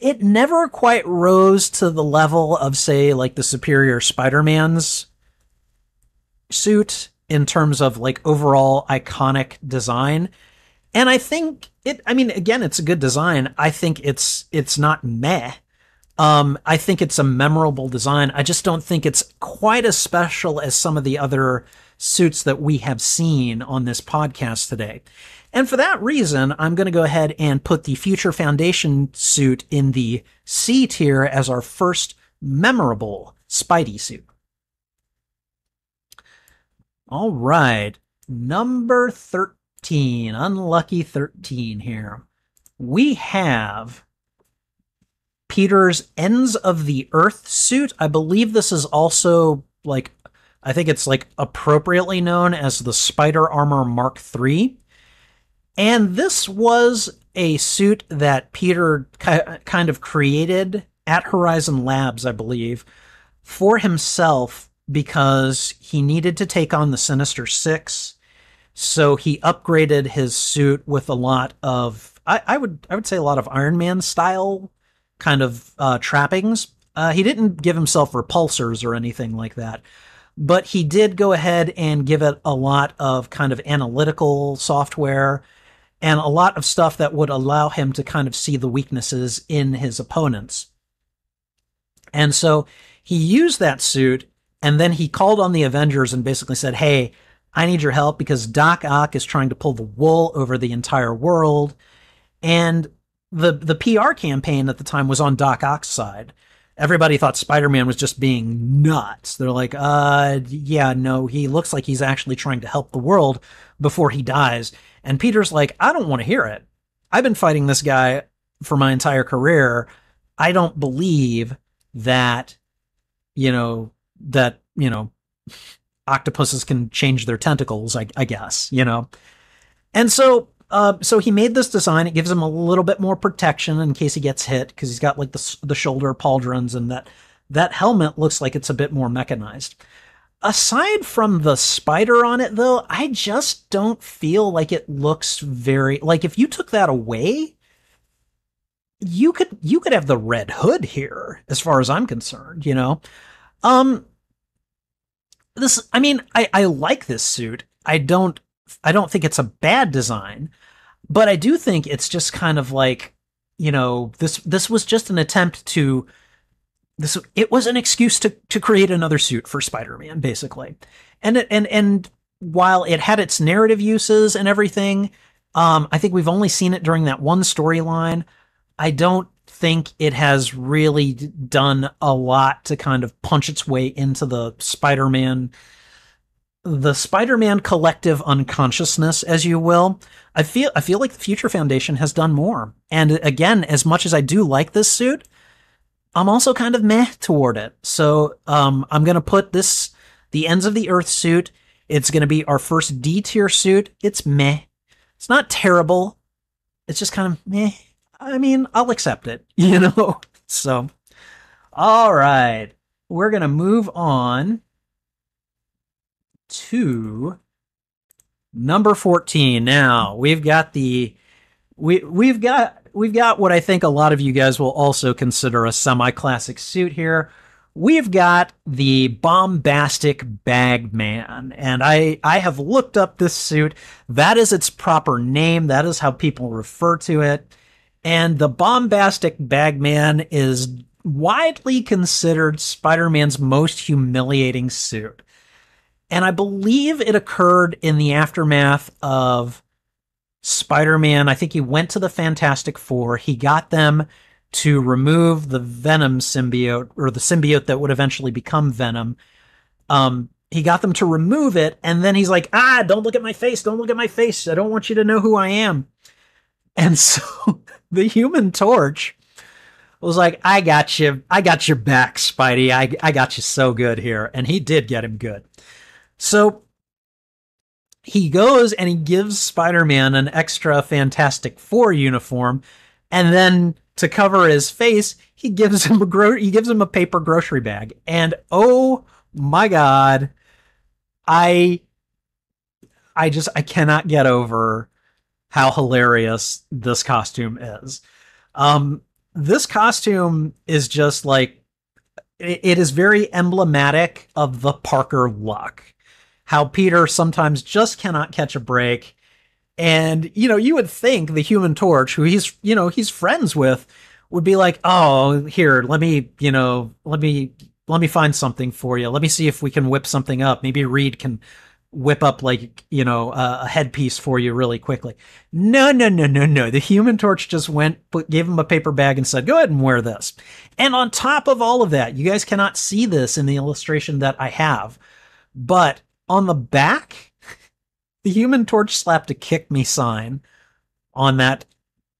it never quite rose to the level of, say, like the Superior Spider Man's suit in terms of like overall iconic design. And I think it, I mean, again, it's a good design. I think it's, it's not meh. Um, I think it's a memorable design. I just don't think it's quite as special as some of the other suits that we have seen on this podcast today. And for that reason, I'm going to go ahead and put the Future Foundation suit in the C tier as our first memorable Spidey suit. All right. Number 13, unlucky 13 here. We have Peter's Ends of the Earth suit. I believe this is also like, I think it's like appropriately known as the Spider Armor Mark III. And this was a suit that Peter kind of created at Horizon Labs, I believe, for himself because he needed to take on the Sinister Six. So he upgraded his suit with a lot of, I, I would, I would say a lot of Iron Man style kind of uh, trappings. Uh, he didn't give himself repulsors or anything like that, but he did go ahead and give it a lot of kind of analytical software and a lot of stuff that would allow him to kind of see the weaknesses in his opponents. And so he used that suit and then he called on the Avengers and basically said, Hey, I need your help because Doc Ock is trying to pull the wool over the entire world. And the, the PR campaign at the time was on Doc Ock's side. Everybody thought Spider-Man was just being nuts. They're like, uh, yeah, no, he looks like he's actually trying to help the world before he dies. And Peter's like, I don't want to hear it. I've been fighting this guy for my entire career. I don't believe that, you know, that, you know, octopuses can change their tentacles, I, I guess, you know. And so, uh, so he made this design. It gives him a little bit more protection in case he gets hit because he's got like the the shoulder pauldrons and that that helmet looks like it's a bit more mechanized. Aside from the spider on it, though, I just don't feel like it looks very like if you took that away you could you could have the red hood here as far as I'm concerned, you know. Um this I mean, I I like this suit. I don't I don't think it's a bad design, but I do think it's just kind of like, you know, this this was just an attempt to this it was an excuse to to create another suit for Spider-Man basically. And it, and and while it had its narrative uses and everything, um I think we've only seen it during that one storyline. I don't think it has really done a lot to kind of punch its way into the Spider-Man the Spider-Man collective unconsciousness as you will. I feel I feel like the Future Foundation has done more. And again, as much as I do like this suit, I'm also kind of meh toward it. So, um, I'm going to put this the ends of the earth suit. It's going to be our first D tier suit. It's meh. It's not terrible. It's just kind of meh. I mean, I'll accept it, you know? So, all right. We're going to move on to number 14. Now, we've got the we we've got we've got what I think a lot of you guys will also consider a semi-classic suit here. We've got the bombastic bagman, and I I have looked up this suit. That is its proper name. That is how people refer to it. And the bombastic bagman is widely considered Spider-Man's most humiliating suit. And I believe it occurred in the aftermath of Spider-Man. I think he went to the Fantastic Four. He got them to remove the Venom symbiote or the symbiote that would eventually become Venom. Um, he got them to remove it, and then he's like, "Ah, don't look at my face! Don't look at my face! I don't want you to know who I am." And so the Human Torch was like, "I got you, I got your back, Spidey. I I got you so good here," and he did get him good. So he goes and he gives Spider-Man an extra Fantastic Four uniform, and then to cover his face, he gives him a gro- he gives him a paper grocery bag. And oh my god, I I just I cannot get over how hilarious this costume is. Um, this costume is just like it, it is very emblematic of the Parker luck. How Peter sometimes just cannot catch a break. And, you know, you would think the human torch, who he's, you know, he's friends with, would be like, oh, here, let me, you know, let me, let me find something for you. Let me see if we can whip something up. Maybe Reed can whip up like you know a headpiece for you really quickly. No, no, no, no, no. The Human Torch just went, put, gave him a paper bag, and said, "Go ahead and wear this." And on top of all of that, you guys cannot see this in the illustration that I have, but on the back, the Human Torch slapped a "Kick Me" sign on that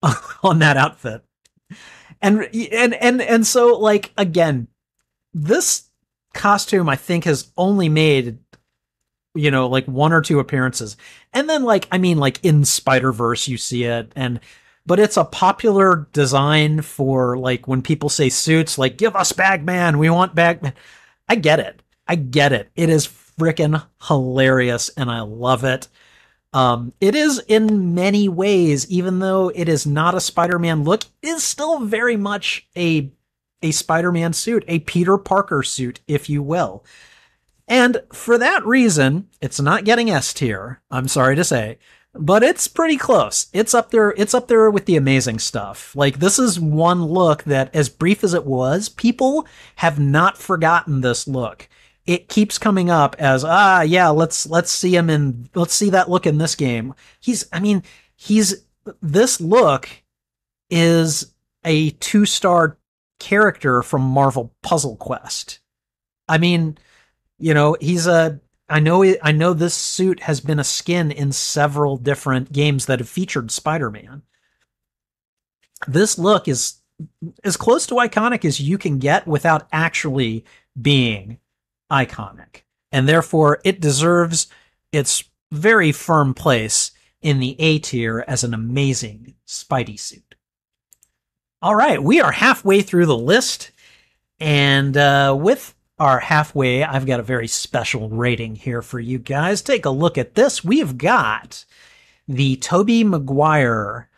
on that outfit, and and and and so like again, this costume I think has only made you know, like one or two appearances. And then like I mean like in Spider-Verse you see it and but it's a popular design for like when people say suits like give us Bagman, we want Bagman. I get it. I get it. It is freaking hilarious and I love it. Um, it is in many ways, even though it is not a Spider-Man look, is still very much a a Spider-Man suit, a Peter Parker suit, if you will. And for that reason, it's not getting S tier. I'm sorry to say, but it's pretty close. It's up there. It's up there with the amazing stuff. Like this is one look that, as brief as it was, people have not forgotten this look. It keeps coming up as ah yeah, let's let's see him in let's see that look in this game. He's I mean he's this look is a two star character from Marvel Puzzle Quest. I mean you know, he's a I know I know this suit has been a skin in several different games that have featured Spider-Man. This look is as close to iconic as you can get without actually being iconic. And therefore it deserves its very firm place in the A tier as an amazing Spidey suit. All right, we are halfway through the list. And uh, with our halfway. I've got a very special rating here for you guys. Take a look at this. We've got the Tobey Maguire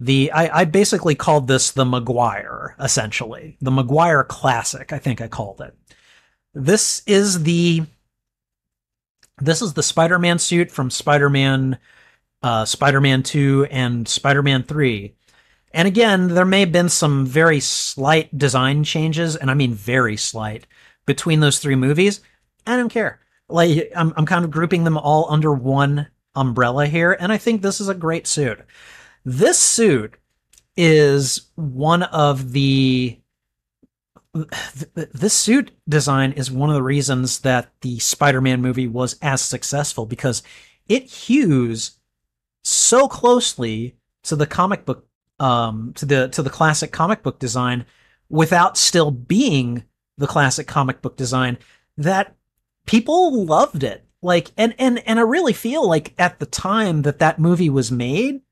The I, I basically called this the Maguire, essentially. The Maguire Classic, I think I called it. This is the this is the Spider-Man suit from Spider-Man uh, Spider-Man 2 and Spider-Man 3. And again, there may have been some very slight design changes, and I mean very slight, between those three movies. I don't care. Like I'm, I'm kind of grouping them all under one umbrella here, and I think this is a great suit. This suit is one of the this suit design is one of the reasons that the Spider-Man movie was as successful because it hews so closely to the comic book um, to the to the classic comic book design without still being the classic comic book design that people loved it. Like and and and I really feel like at the time that that movie was made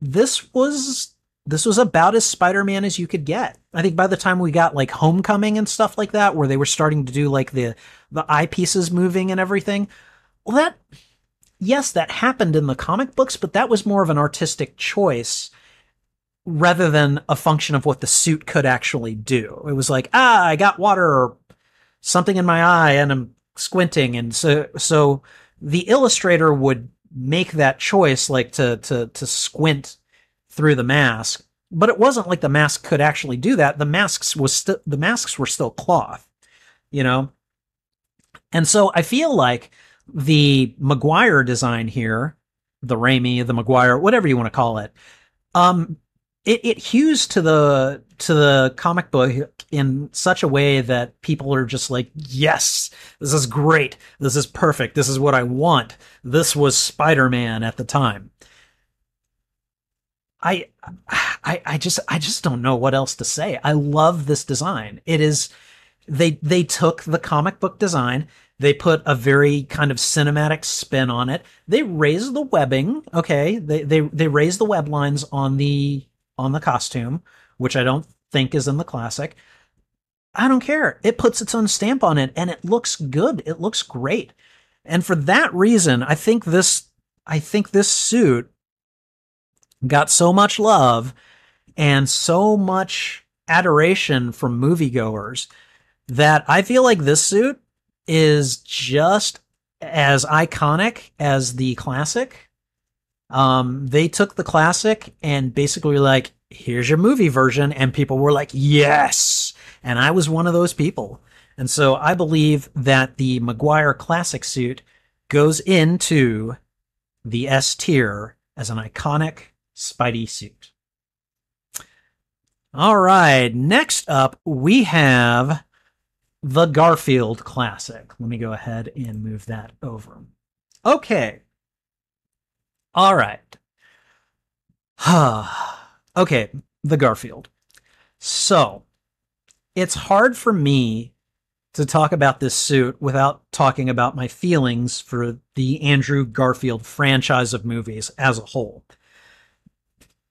this was this was about as Spider-Man as you could get. I think by the time we got like Homecoming and stuff like that where they were starting to do like the the eyepieces moving and everything, well that yes, that happened in the comic books, but that was more of an artistic choice rather than a function of what the suit could actually do. It was like, ah, I got water or something in my eye and I'm squinting. And so, so the illustrator would make that choice, like to, to, to squint through the mask. But it wasn't like the mask could actually do that. The masks was still, the masks were still cloth, you know? And so I feel like the Maguire design here, the Raimi, the Maguire, whatever you want to call it, um, it, it hews to the to the comic book in such a way that people are just like, yes, this is great. This is perfect. This is what I want. This was Spider-Man at the time. I, I, I just, I just don't know what else to say. I love this design. It is, they, they took the comic book design they put a very kind of cinematic spin on it. They raised the webbing. Okay. They, they, they raised the web lines on the, on the costume, which I don't think is in the classic. I don't care. It puts its own stamp on it and it looks good. It looks great. And for that reason, I think this, I think this suit got so much love and so much adoration from moviegoers that I feel like this suit is just as iconic as the classic. Um, they took the classic and basically like, here's your movie version. And people were like, yes. And I was one of those people. And so I believe that the Maguire classic suit goes into the S tier as an iconic Spidey suit. All right. Next up, we have the Garfield Classic. Let me go ahead and move that over. Okay. All right. okay, the Garfield. So, it's hard for me to talk about this suit without talking about my feelings for the Andrew Garfield franchise of movies as a whole.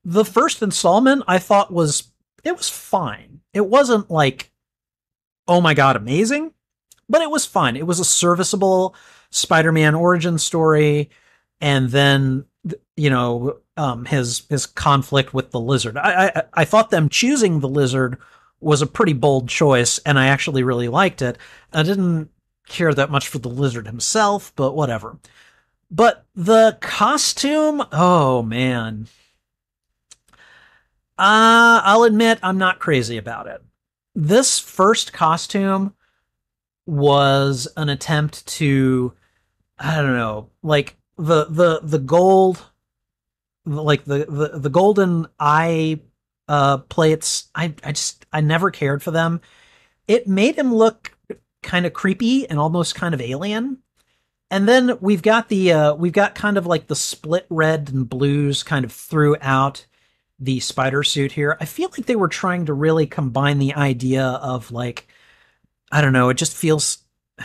The first installment I thought was it was fine. It wasn't like oh my god, amazing. But it was fun. It was a serviceable Spider-Man origin story, and then you know um, his his conflict with the lizard. I, I I thought them choosing the lizard was a pretty bold choice, and I actually really liked it. I didn't care that much for the lizard himself, but whatever. But the costume, oh man. Uh, I'll admit I'm not crazy about it this first costume was an attempt to I don't know, like the the the gold like the the, the golden eye uh plates I I just I never cared for them. It made him look kind of creepy and almost kind of alien. And then we've got the uh we've got kind of like the split red and blues kind of throughout the spider suit here. I feel like they were trying to really combine the idea of like, I don't know, it just feels,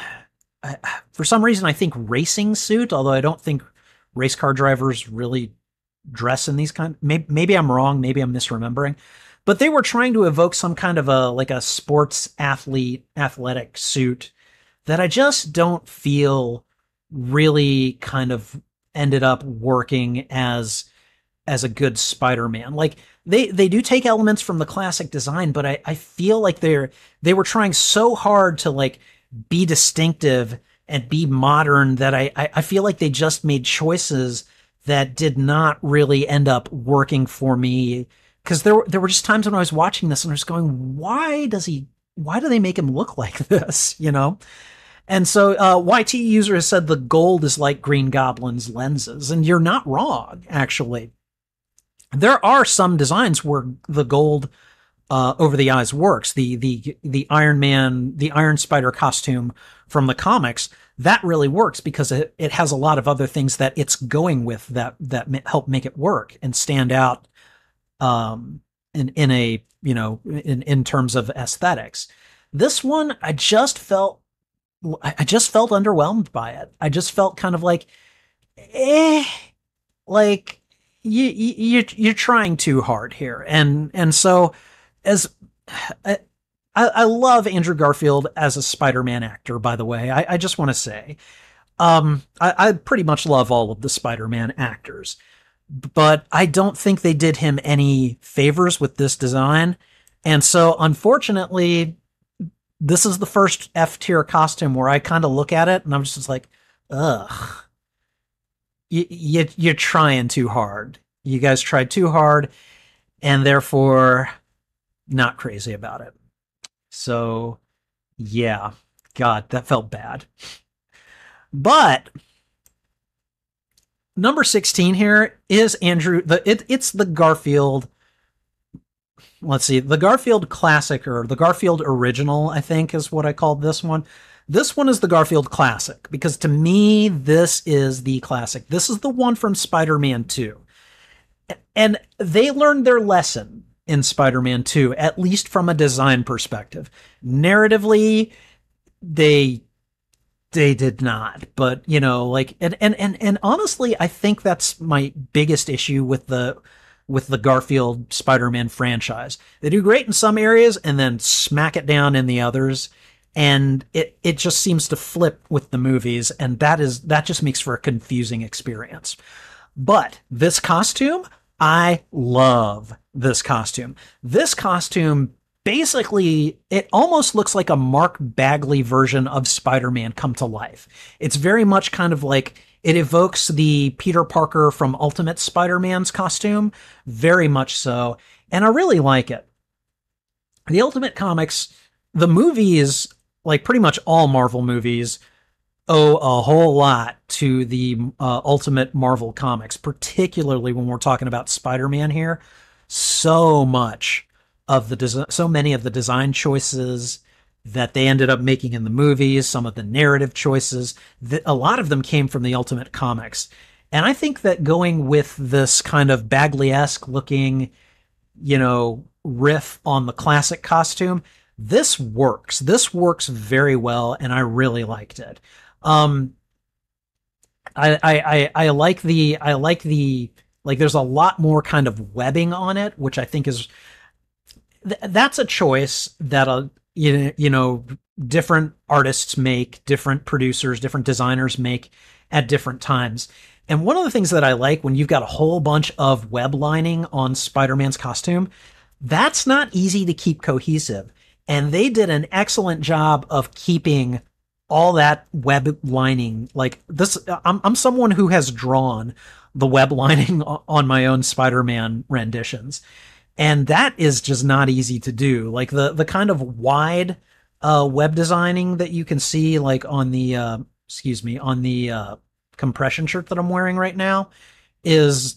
for some reason, I think racing suit, although I don't think race car drivers really dress in these kind. Maybe, maybe I'm wrong. Maybe I'm misremembering. But they were trying to evoke some kind of a like a sports athlete athletic suit that I just don't feel really kind of ended up working as as a good Spider-Man. Like they they do take elements from the classic design, but I, I feel like they're they were trying so hard to like be distinctive and be modern that I, I, I feel like they just made choices that did not really end up working for me. Cause there were, there were just times when I was watching this and I was going, why does he, why do they make him look like this? You know? And so, uh, YT user has said the gold is like Green Goblin's lenses, and you're not wrong, actually. There are some designs where the gold uh, over the eyes works. The the the Iron Man, the Iron Spider costume from the comics, that really works because it, it has a lot of other things that it's going with that that help make it work and stand out um, in in a you know in in terms of aesthetics. This one, I just felt I just felt underwhelmed by it. I just felt kind of like, eh, like you you you're trying too hard here, and and so as I, I love Andrew Garfield as a Spider-Man actor, by the way. I, I just want to say, um, I, I pretty much love all of the Spider-Man actors, but I don't think they did him any favors with this design. And so, unfortunately, this is the first F tier costume where I kind of look at it and I'm just like, ugh, you, you, you're trying too hard. You guys tried too hard, and therefore not crazy about it. So, yeah, God, that felt bad. But number 16 here is Andrew the it, it's the Garfield let's see the Garfield classic or the Garfield original I think is what I called this one. This one is the Garfield classic because to me this is the classic. This is the one from Spider-Man 2. And they learned their lesson in Spider-Man 2, at least from a design perspective. Narratively, they they did not. But, you know, like and and and, and honestly, I think that's my biggest issue with the with the Garfield Spider-Man franchise. They do great in some areas and then smack it down in the others. And it, it just seems to flip with the movies, and that is that just makes for a confusing experience. But this costume, I love this costume. This costume basically it almost looks like a Mark Bagley version of Spider-Man come to life. It's very much kind of like it evokes the Peter Parker from Ultimate Spider-Man's costume, very much so, and I really like it. The Ultimate Comics, the movies, like pretty much all Marvel movies, owe a whole lot to the uh, Ultimate Marvel comics, particularly when we're talking about Spider-Man here. So much of the design, so many of the design choices that they ended up making in the movies, some of the narrative choices, a lot of them came from the Ultimate comics. And I think that going with this kind of Bagley-esque looking, you know, riff on the classic costume, this works. This works very well, and I really liked it. Um, I, I, I, like the, I like the, like there's a lot more kind of webbing on it, which I think is, th- that's a choice that, a you, you know, different artists make, different producers, different designers make at different times. And one of the things that I like when you've got a whole bunch of web lining on Spider-Man's costume, that's not easy to keep cohesive. And they did an excellent job of keeping all that web lining like this I'm I'm someone who has drawn the web lining on my own Spider-Man renditions. And that is just not easy to do. Like the the kind of wide uh, web designing that you can see like on the uh, excuse me, on the uh, compression shirt that I'm wearing right now is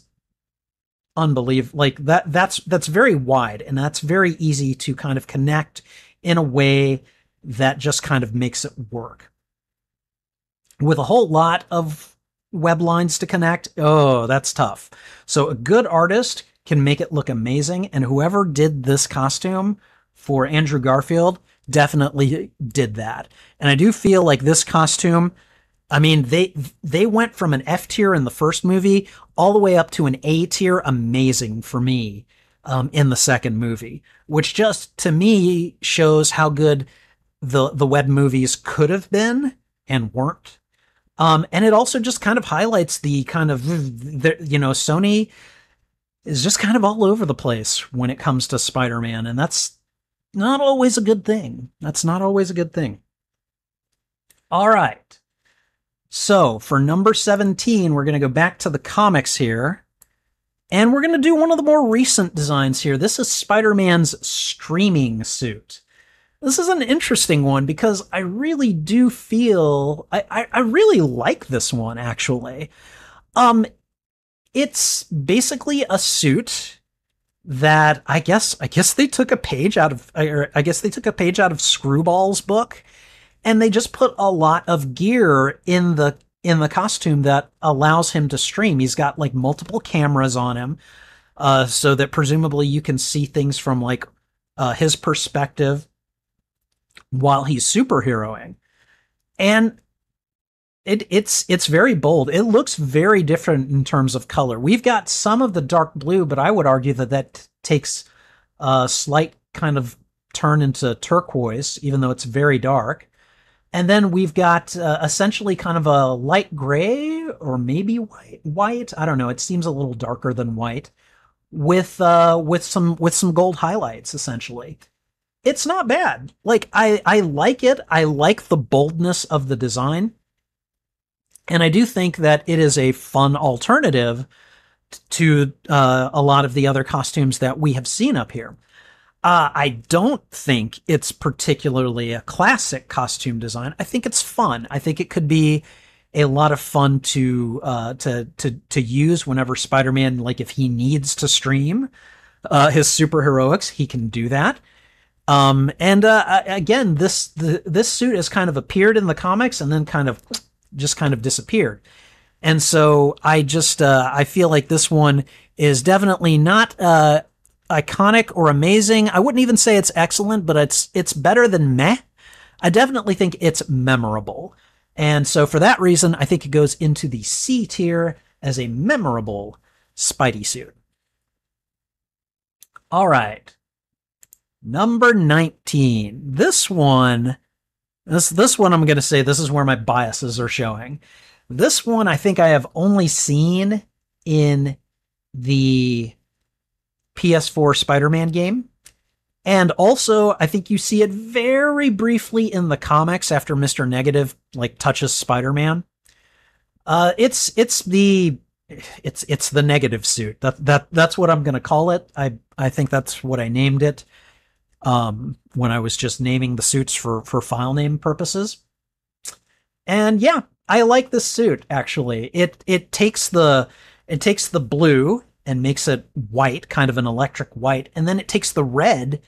unbelievable. Like that that's that's very wide and that's very easy to kind of connect in a way that just kind of makes it work. With a whole lot of web lines to connect, oh, that's tough. So a good artist can make it look amazing, and whoever did this costume for Andrew Garfield definitely did that. And I do feel like this costume I mean, they they went from an F tier in the first movie all the way up to an A tier, amazing for me, um, in the second movie, which just to me shows how good the the Webb movies could have been and weren't. Um, and it also just kind of highlights the kind of the, you know Sony is just kind of all over the place when it comes to Spider-Man, and that's not always a good thing. That's not always a good thing. All right. So for number 17, we're going to go back to the comics here. And we're going to do one of the more recent designs here. This is Spider-Man's streaming suit. This is an interesting one because I really do feel I, I, I really like this one actually. Um, it's basically a suit that I guess I guess they took a page out of I guess they took a page out of Screwball's book and they just put a lot of gear in the in the costume that allows him to stream. He's got like multiple cameras on him uh, so that presumably you can see things from like uh, his perspective while he's superheroing. And it, it's it's very bold. It looks very different in terms of color. We've got some of the dark blue, but I would argue that that takes a slight kind of turn into turquoise, even though it's very dark. And then we've got uh, essentially kind of a light gray or maybe white. White, I don't know. It seems a little darker than white, with uh, with some with some gold highlights. Essentially, it's not bad. Like I I like it. I like the boldness of the design. And I do think that it is a fun alternative to uh, a lot of the other costumes that we have seen up here. Uh, I don't think it's particularly a classic costume design. I think it's fun. I think it could be a lot of fun to uh, to to to use whenever Spider-Man, like if he needs to stream uh, his superheroics, he can do that. Um, and uh, again, this the, this suit has kind of appeared in the comics and then kind of just kind of disappeared. And so I just uh, I feel like this one is definitely not uh, iconic or amazing. I wouldn't even say it's excellent, but it's it's better than meh. I definitely think it's memorable. And so for that reason, I think it goes into the C tier as a memorable Spidey suit. All right. Number 19. This one this this one I'm going to say this is where my biases are showing. This one I think I have only seen in the PS4 Spider-Man game. And also, I think you see it very briefly in the comics after Mr. Negative like touches Spider-Man. Uh, it's it's the it's it's the negative suit. That that that's what I'm gonna call it. I I think that's what I named it um, when I was just naming the suits for for file name purposes. And yeah, I like this suit actually. It it takes the it takes the blue and makes it white, kind of an electric white, and then it takes the red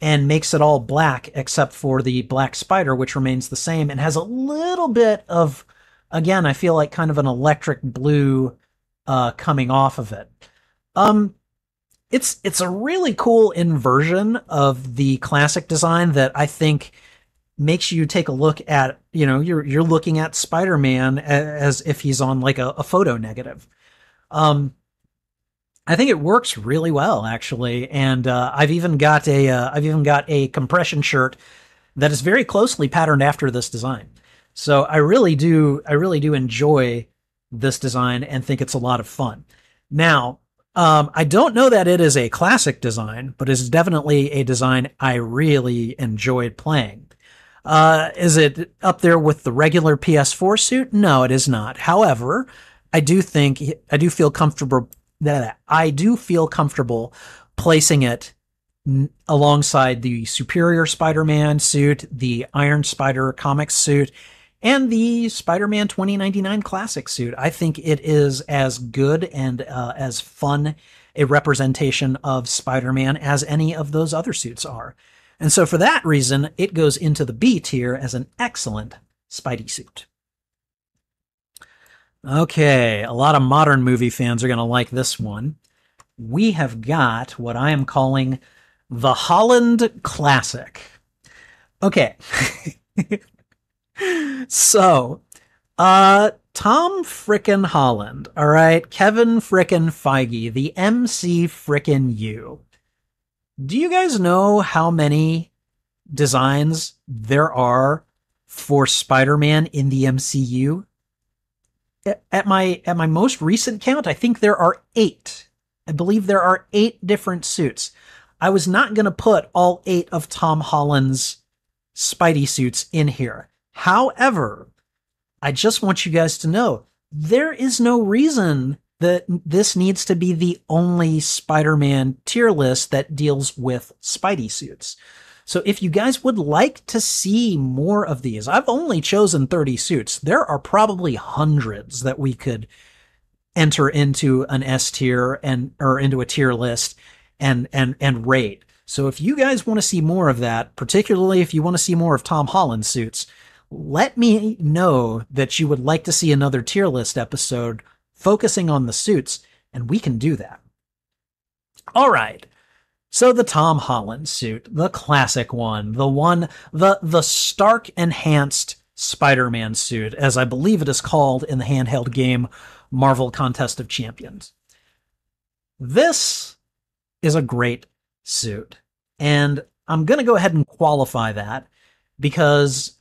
and makes it all black except for the black spider which remains the same and has a little bit of again, I feel like kind of an electric blue uh coming off of it. Um it's it's a really cool inversion of the classic design that I think makes you take a look at you know you're you're looking at Spider-Man as if he's on like a, a photo negative. Um, I think it works really well actually, and uh, I've even got a have uh, even got a compression shirt that is very closely patterned after this design. So I really do I really do enjoy this design and think it's a lot of fun. Now, um, I don't know that it is a classic design, but it's definitely a design I really enjoyed playing. Uh, is it up there with the regular PS4 suit? No, it is not. However, I do think I do feel comfortable. That I do feel comfortable placing it alongside the Superior Spider-Man suit, the Iron Spider comics suit, and the Spider-Man 2099 classic suit. I think it is as good and uh, as fun a representation of Spider-Man as any of those other suits are. And so for that reason, it goes into the B tier as an excellent Spidey suit. Okay, a lot of modern movie fans are going to like this one. We have got what I am calling the Holland Classic. Okay. so, uh, Tom frickin' Holland, all right, Kevin frickin' Feige, the MC frickin' you. Do you guys know how many designs there are for Spider-Man in the MCU? At my at my most recent count, I think there are eight I believe there are eight different suits. I was not going to put all eight of Tom Holland's Spidey suits in here. However, I just want you guys to know there is no reason that this needs to be the only Spider-Man tier list that deals with Spidey suits. So if you guys would like to see more of these, I've only chosen 30 suits. There are probably hundreds that we could enter into an S tier and or into a tier list and and and rate. So if you guys want to see more of that, particularly if you want to see more of Tom Holland suits, let me know that you would like to see another tier list episode focusing on the suits, and we can do that. All right. So the Tom Holland suit, the classic one, the one, the, the Stark enhanced Spider-Man suit, as I believe it is called in the handheld game Marvel Contest of Champions. This is a great suit. And I'm going to go ahead and qualify that because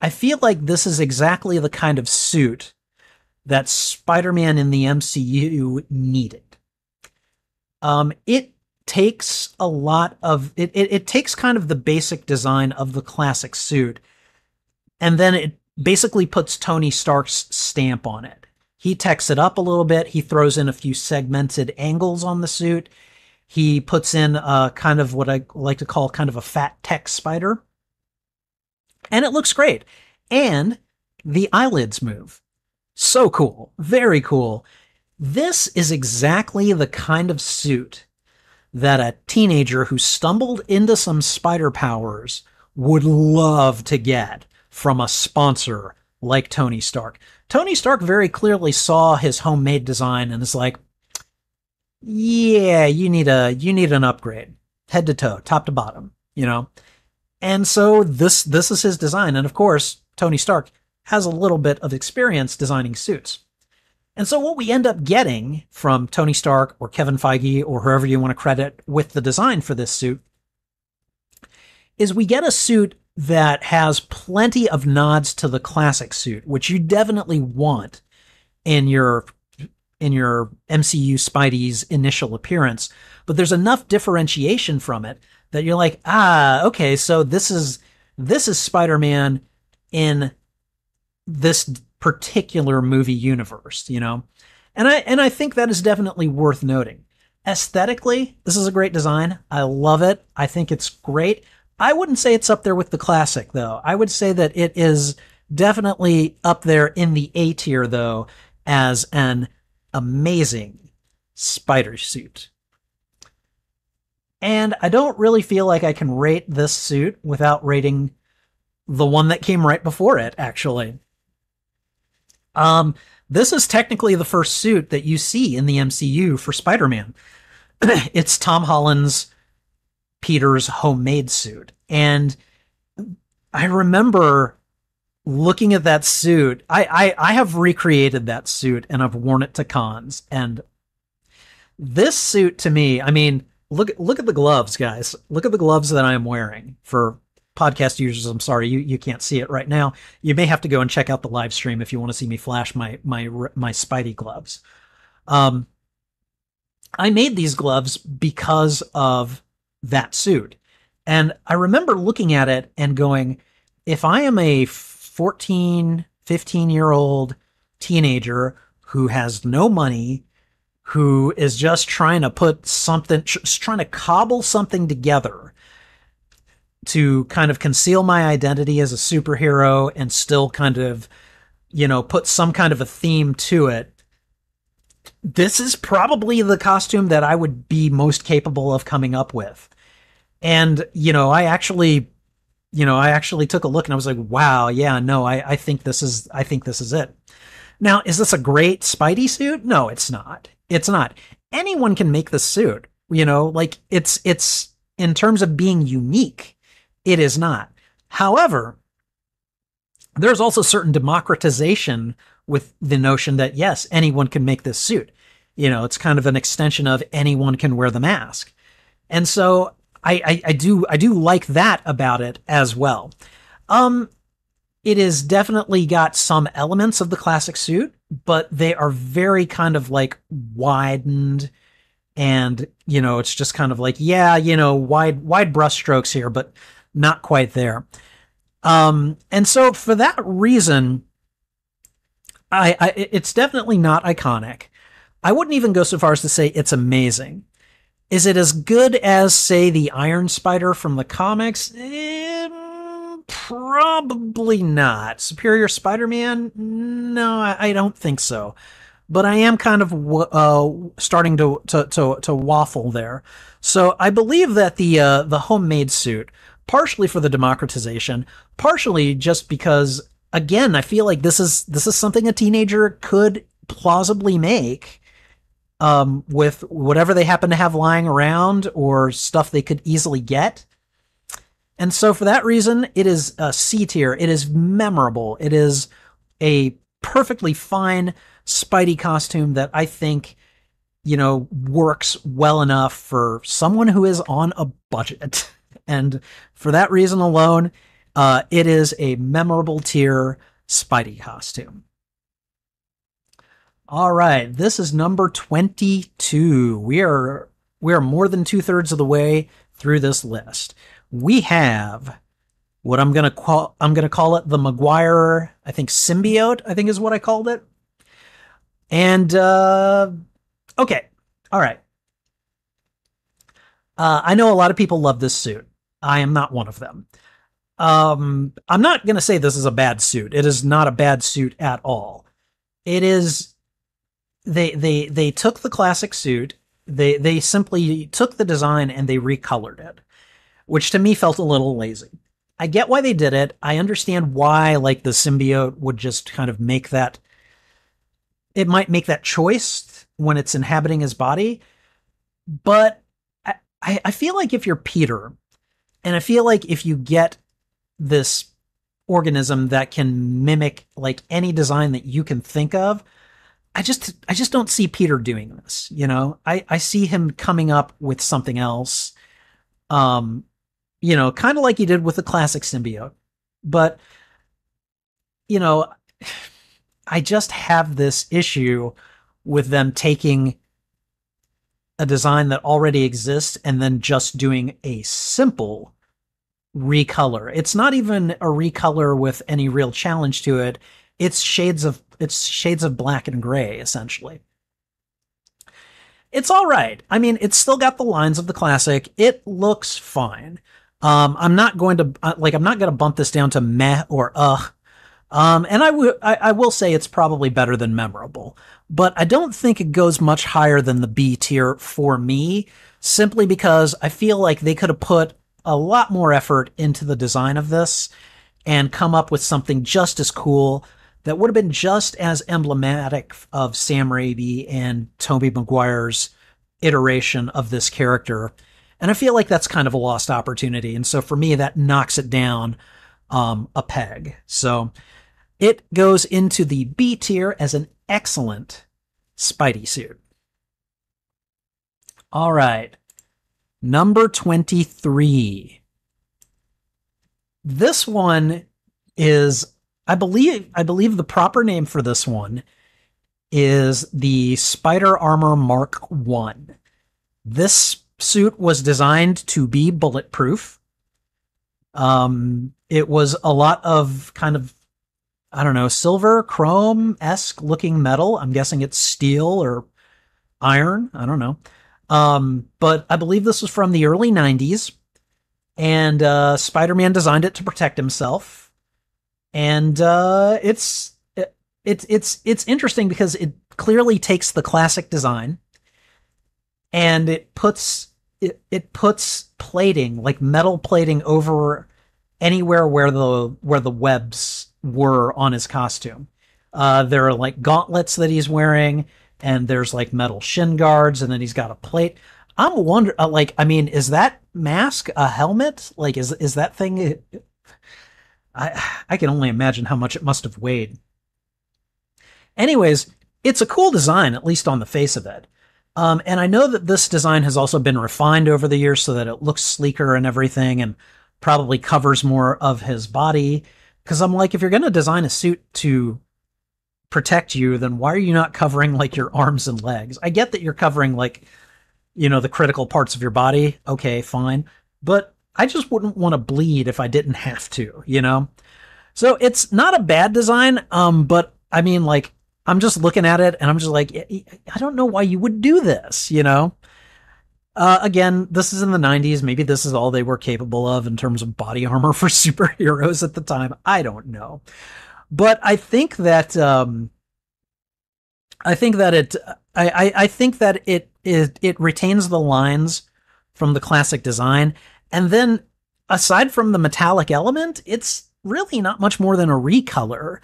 I feel like this is exactly the kind of suit that Spider-Man in the MCU needed. Um, it takes a lot of it, it, it takes kind of the basic design of the classic suit and then it basically puts Tony Stark's stamp on it. He techs it up a little bit. He throws in a few segmented angles on the suit. He puts in a kind of what I like to call kind of a fat tech spider. And it looks great. And the eyelids move. So cool. Very cool. This is exactly the kind of suit that a teenager who stumbled into some spider powers would love to get from a sponsor like Tony Stark. Tony Stark very clearly saw his homemade design and is like, yeah, you need a you need an upgrade. Head to toe, top to bottom, you know. And so this this is his design and of course, Tony Stark has a little bit of experience designing suits. And so what we end up getting from Tony Stark or Kevin Feige or whoever you want to credit with the design for this suit is we get a suit that has plenty of nods to the classic suit, which you definitely want in your in your MCU Spidey's initial appearance, but there's enough differentiation from it that you're like, ah, okay, so this is this is Spider-Man in this particular movie universe, you know? And I and I think that is definitely worth noting. Aesthetically, this is a great design. I love it. I think it's great. I wouldn't say it's up there with the classic though. I would say that it is definitely up there in the A tier though as an amazing spider suit. And I don't really feel like I can rate this suit without rating the one that came right before it, actually. Um, this is technically the first suit that you see in the MCU for Spider-Man. it's Tom Holland's Peter's homemade suit. And I remember looking at that suit. I, I, I have recreated that suit and I've worn it to cons. And this suit to me, I mean, look look at the gloves, guys. Look at the gloves that I am wearing for podcast users, I'm sorry, you, you can't see it right now. You may have to go and check out the live stream if you want to see me flash my, my, my Spidey gloves. Um, I made these gloves because of that suit. And I remember looking at it and going, if I am a 14, 15 year old teenager who has no money, who is just trying to put something, trying to cobble something together to kind of conceal my identity as a superhero and still kind of, you know, put some kind of a theme to it. This is probably the costume that I would be most capable of coming up with. And, you know, I actually, you know, I actually took a look and I was like, wow, yeah, no, I, I think this is, I think this is it. Now, is this a great Spidey suit? No, it's not. It's not. Anyone can make this suit, you know, like it's, it's in terms of being unique it is not. However, there's also certain democratization with the notion that yes, anyone can make this suit. You know, it's kind of an extension of anyone can wear the mask. And so I, I, I do I do like that about it as well. Um has definitely got some elements of the classic suit, but they are very kind of like widened and you know it's just kind of like yeah you know wide wide brushstrokes here but not quite there. Um and so for that reason I, I it's definitely not iconic. I wouldn't even go so far as to say it's amazing. Is it as good as say the iron spider from the comics? Eh, probably not. Superior spider-man? No I, I don't think so. But I am kind of uh, starting to, to, to to waffle there. So I believe that the uh, the homemade suit, partially for the democratization, partially just because again I feel like this is this is something a teenager could plausibly make. Um, with whatever they happen to have lying around or stuff they could easily get. And so for that reason, it is a C tier. It is memorable. It is a perfectly fine Spidey costume that I think, you know, works well enough for someone who is on a budget. and for that reason alone, uh, it is a memorable tier Spidey costume. All right, this is number 22. We are we are more than two thirds of the way through this list. We have what I'm gonna call I'm gonna call it the Maguire, I think symbiote, I think is what I called it. And uh, okay, all right. Uh, I know a lot of people love this suit. I am not one of them. Um, I'm not going to say this is a bad suit. It is not a bad suit at all. It is. They they they took the classic suit. They they simply took the design and they recolored it, which to me felt a little lazy. I get why they did it. I understand why like the symbiote would just kind of make that it might make that choice when it's inhabiting his body. But I, I feel like if you're Peter, and I feel like if you get this organism that can mimic like any design that you can think of, I just I just don't see Peter doing this. You know, I I see him coming up with something else. Um, you know, kind of like he did with the classic symbiote, but you know. I just have this issue with them taking a design that already exists and then just doing a simple recolor. It's not even a recolor with any real challenge to it. It's shades of it's shades of black and gray essentially. It's all right. I mean, it's still got the lines of the classic. It looks fine. Um, I'm not going to uh, like I'm not going to bump this down to meh or uh um, and I, w- I, I will say it's probably better than memorable, but I don't think it goes much higher than the B tier for me, simply because I feel like they could have put a lot more effort into the design of this and come up with something just as cool that would have been just as emblematic of Sam Raimi and Tobey Maguire's iteration of this character. And I feel like that's kind of a lost opportunity. And so for me, that knocks it down um, a peg. So it goes into the B tier as an excellent Spidey suit. All right. Number 23. This one is I believe I believe the proper name for this one is the Spider Armor Mark 1. This suit was designed to be bulletproof. Um, it was a lot of kind of I don't know, silver, chrome esque looking metal. I'm guessing it's steel or iron. I don't know. Um, but I believe this was from the early 90s. And uh, Spider Man designed it to protect himself. And uh, it's. It, it's it's it's interesting because it clearly takes the classic design and it puts it, it puts plating like metal plating over anywhere where the where the webs were on his costume. Uh, there are like gauntlets that he's wearing, and there's like metal shin guards, and then he's got a plate. I'm wonder, uh, like, I mean, is that mask a helmet? Like, is is that thing? I I can only imagine how much it must have weighed. Anyways, it's a cool design, at least on the face of it. Um, and I know that this design has also been refined over the years so that it looks sleeker and everything, and probably covers more of his body. Because I'm like, if you're going to design a suit to protect you, then why are you not covering like your arms and legs? I get that you're covering like, you know, the critical parts of your body. Okay, fine. But I just wouldn't want to bleed if I didn't have to, you know? So it's not a bad design, um, but I mean, like, I'm just looking at it and I'm just like, I don't know why you would do this, you know? Uh, again, this is in the 90s. Maybe this is all they were capable of in terms of body armor for superheroes at the time. I don't know. But I think that, um, I think that it, I, I, I think that it, it, it retains the lines from the classic design. And then aside from the metallic element, it's really not much more than a recolor.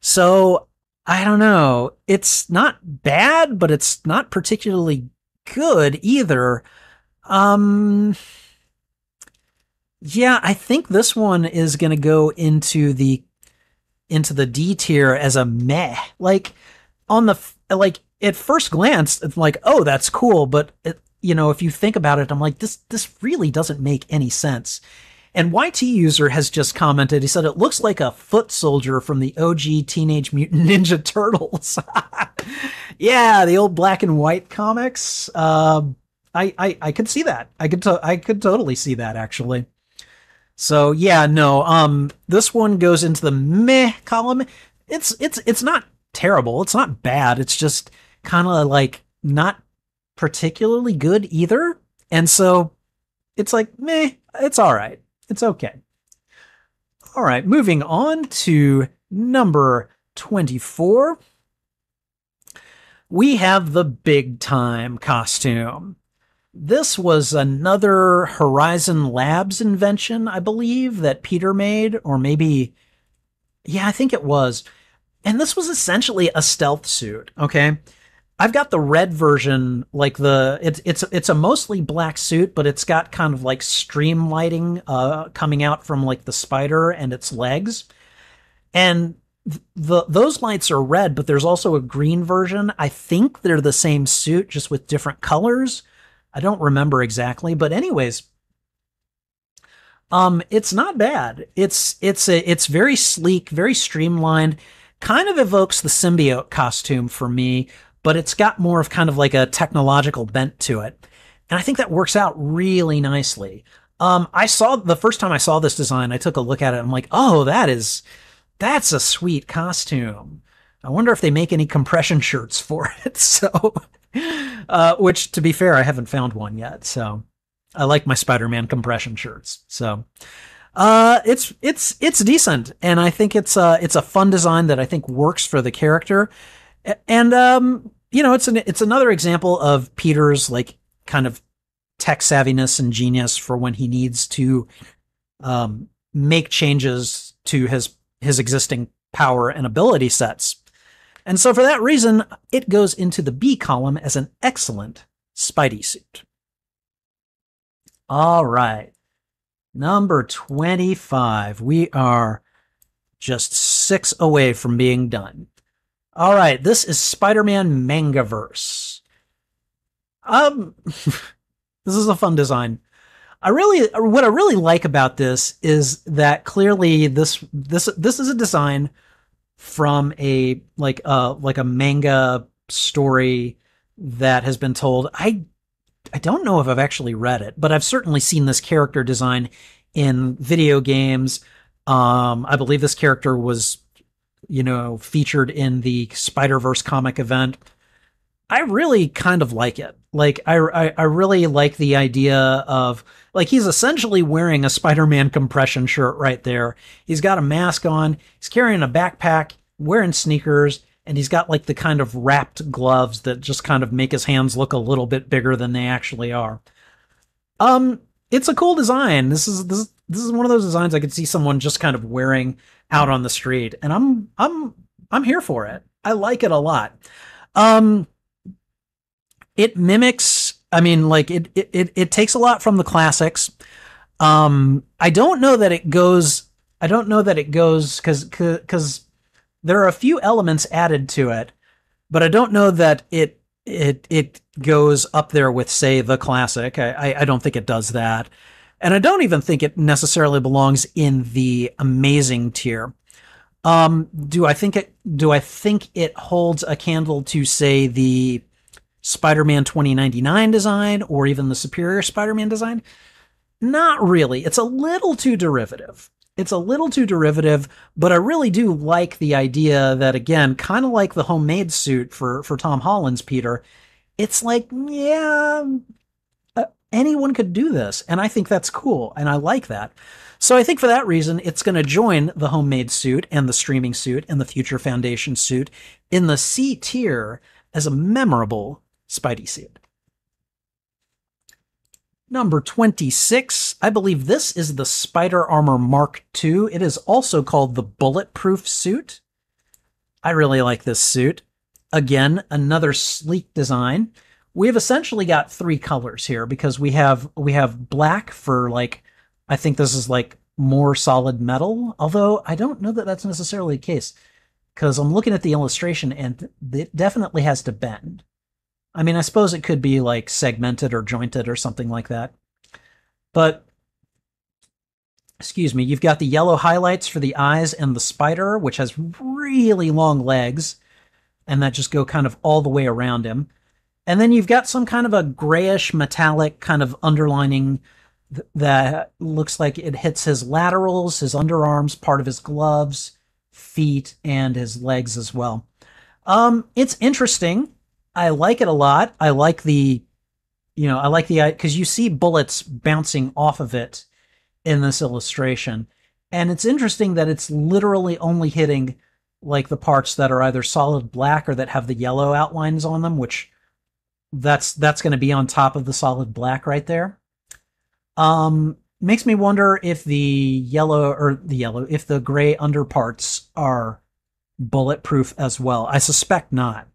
So I don't know. It's not bad, but it's not particularly good either. Um, yeah, I think this one is going to go into the into the D tier as a meh. Like on the like at first glance, it's like, oh, that's cool, but it, you know, if you think about it, I'm like, this this really doesn't make any sense. And YT user has just commented. He said it looks like a foot soldier from the OG Teenage Mutant Ninja Turtles. yeah, the old black and white comics. Uh, I, I I could see that. I could to- I could totally see that actually. So yeah, no. Um, this one goes into the meh column. It's it's it's not terrible. It's not bad. It's just kind of like not particularly good either. And so it's like meh. It's all right. It's okay. All right, moving on to number 24. We have the big time costume. This was another Horizon Labs invention, I believe, that Peter made, or maybe, yeah, I think it was. And this was essentially a stealth suit, okay? I've got the red version, like the it's it's it's a mostly black suit, but it's got kind of like stream lighting uh, coming out from like the spider and its legs, and the those lights are red, but there's also a green version. I think they're the same suit, just with different colors. I don't remember exactly, but anyways, um, it's not bad. It's it's a it's very sleek, very streamlined. Kind of evokes the symbiote costume for me but it's got more of kind of like a technological bent to it. And I think that works out really nicely. Um, I saw the first time I saw this design, I took a look at it. I'm like, oh, that is, that's a sweet costume. I wonder if they make any compression shirts for it. So, uh, which to be fair, I haven't found one yet. So I like my Spider-Man compression shirts. So, uh, it's, it's, it's decent. And I think it's, uh, it's a fun design that I think works for the character. And um, you know, it's an it's another example of Peter's like kind of tech savviness and genius for when he needs to um, make changes to his his existing power and ability sets. And so for that reason, it goes into the B column as an excellent Spidey suit. All right. Number 25. We are just six away from being done. All right, this is Spider-Man Mangaverse. Um, this is a fun design. I really, what I really like about this is that clearly this this this is a design from a like a like a manga story that has been told. I I don't know if I've actually read it, but I've certainly seen this character design in video games. Um, I believe this character was you know, featured in the Spider Verse comic event. I really kind of like it. Like, I, I, I really like the idea of like he's essentially wearing a Spider-Man compression shirt right there. He's got a mask on. He's carrying a backpack, wearing sneakers, and he's got like the kind of wrapped gloves that just kind of make his hands look a little bit bigger than they actually are. Um, it's a cool design. This is this this is one of those designs I could see someone just kind of wearing out on the street, and I'm I'm I'm here for it. I like it a lot. Um, it mimics. I mean, like it it it it takes a lot from the classics. Um, I don't know that it goes. I don't know that it goes because because there are a few elements added to it, but I don't know that it it it goes up there with say the classic. I I, I don't think it does that. And I don't even think it necessarily belongs in the amazing tier. Um, do I think it, do I think it holds a candle to say the, Spider-Man 2099 design or even the Superior Spider-Man design? Not really. It's a little too derivative. It's a little too derivative, but I really do like the idea that again, kind of like the homemade suit for for Tom Holland's Peter, it's like, yeah, uh, anyone could do this, and I think that's cool, and I like that. So I think for that reason, it's going to join the homemade suit and the streaming suit and the future foundation suit in the C tier as a memorable Spidey suit. Number 26, I believe this is the Spider Armor Mark II. It is also called the Bulletproof suit. I really like this suit. Again, another sleek design. We've essentially got three colors here because we have we have black for like I think this is like more solid metal, although I don't know that that's necessarily the case because I'm looking at the illustration and it definitely has to bend. I mean, I suppose it could be like segmented or jointed or something like that. But, excuse me, you've got the yellow highlights for the eyes and the spider, which has really long legs, and that just go kind of all the way around him. And then you've got some kind of a grayish metallic kind of underlining th- that looks like it hits his laterals, his underarms, part of his gloves, feet, and his legs as well. Um, it's interesting. I like it a lot. I like the, you know, I like the because you see bullets bouncing off of it in this illustration, and it's interesting that it's literally only hitting like the parts that are either solid black or that have the yellow outlines on them, which that's that's going to be on top of the solid black right there. Um, makes me wonder if the yellow or the yellow, if the gray underparts are bulletproof as well. I suspect not.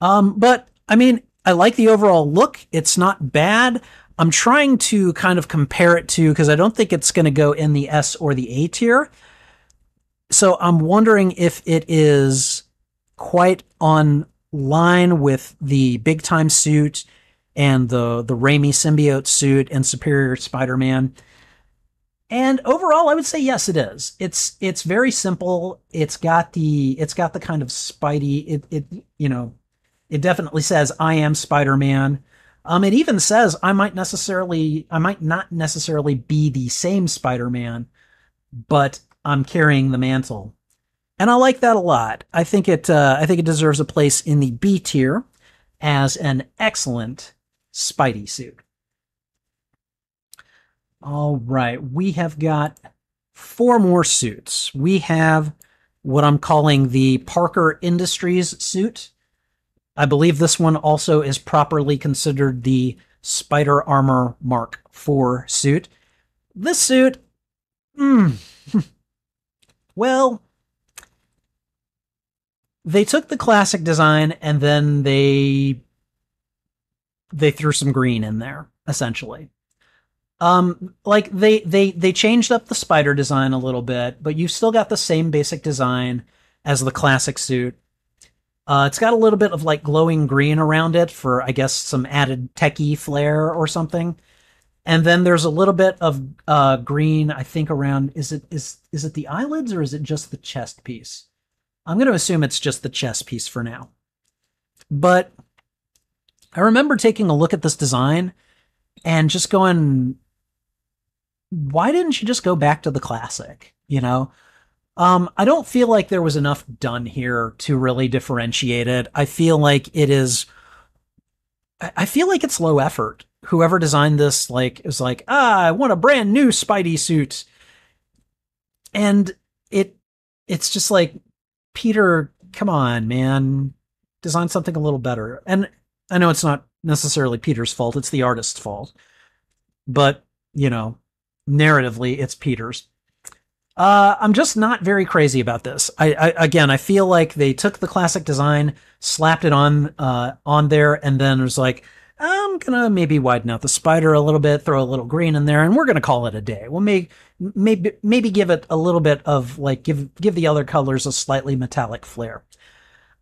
Um, but I mean, I like the overall look. It's not bad. I'm trying to kind of compare it to because I don't think it's going to go in the S or the A tier. So I'm wondering if it is quite on line with the big time suit and the the Raimi symbiote suit and Superior Spider-Man. And overall, I would say yes, it is. It's it's very simple. It's got the it's got the kind of Spidey. It it you know it definitely says I am Spider-Man. Um, it even says I might necessarily, I might not necessarily be the same Spider-Man, but I'm carrying the mantle, and I like that a lot. I think it, uh, I think it deserves a place in the B tier as an excellent Spidey suit. All right, we have got four more suits. We have what I'm calling the Parker Industries suit. I believe this one also is properly considered the Spider Armor Mark IV suit. This suit, hmm, well, they took the classic design and then they they threw some green in there essentially. Um like they they they changed up the spider design a little bit but you've still got the same basic design as the classic suit uh, it's got a little bit of like glowing green around it for, I guess, some added techie flair or something. And then there's a little bit of uh, green, I think, around. Is it is is it the eyelids or is it just the chest piece? I'm going to assume it's just the chest piece for now. But I remember taking a look at this design and just going, why didn't you just go back to the classic? You know, um, I don't feel like there was enough done here to really differentiate it. I feel like it is. I feel like it's low effort. Whoever designed this, like, is like, ah, I want a brand new Spidey suit, and it, it's just like, Peter, come on, man, design something a little better. And I know it's not necessarily Peter's fault; it's the artist's fault. But you know, narratively, it's Peter's. Uh, I'm just not very crazy about this. I, I, again, I feel like they took the classic design, slapped it on uh, on there, and then was like, I'm gonna maybe widen out the spider a little bit, throw a little green in there, and we're gonna call it a day. We'll make maybe maybe give it a little bit of like give give the other colors a slightly metallic flair.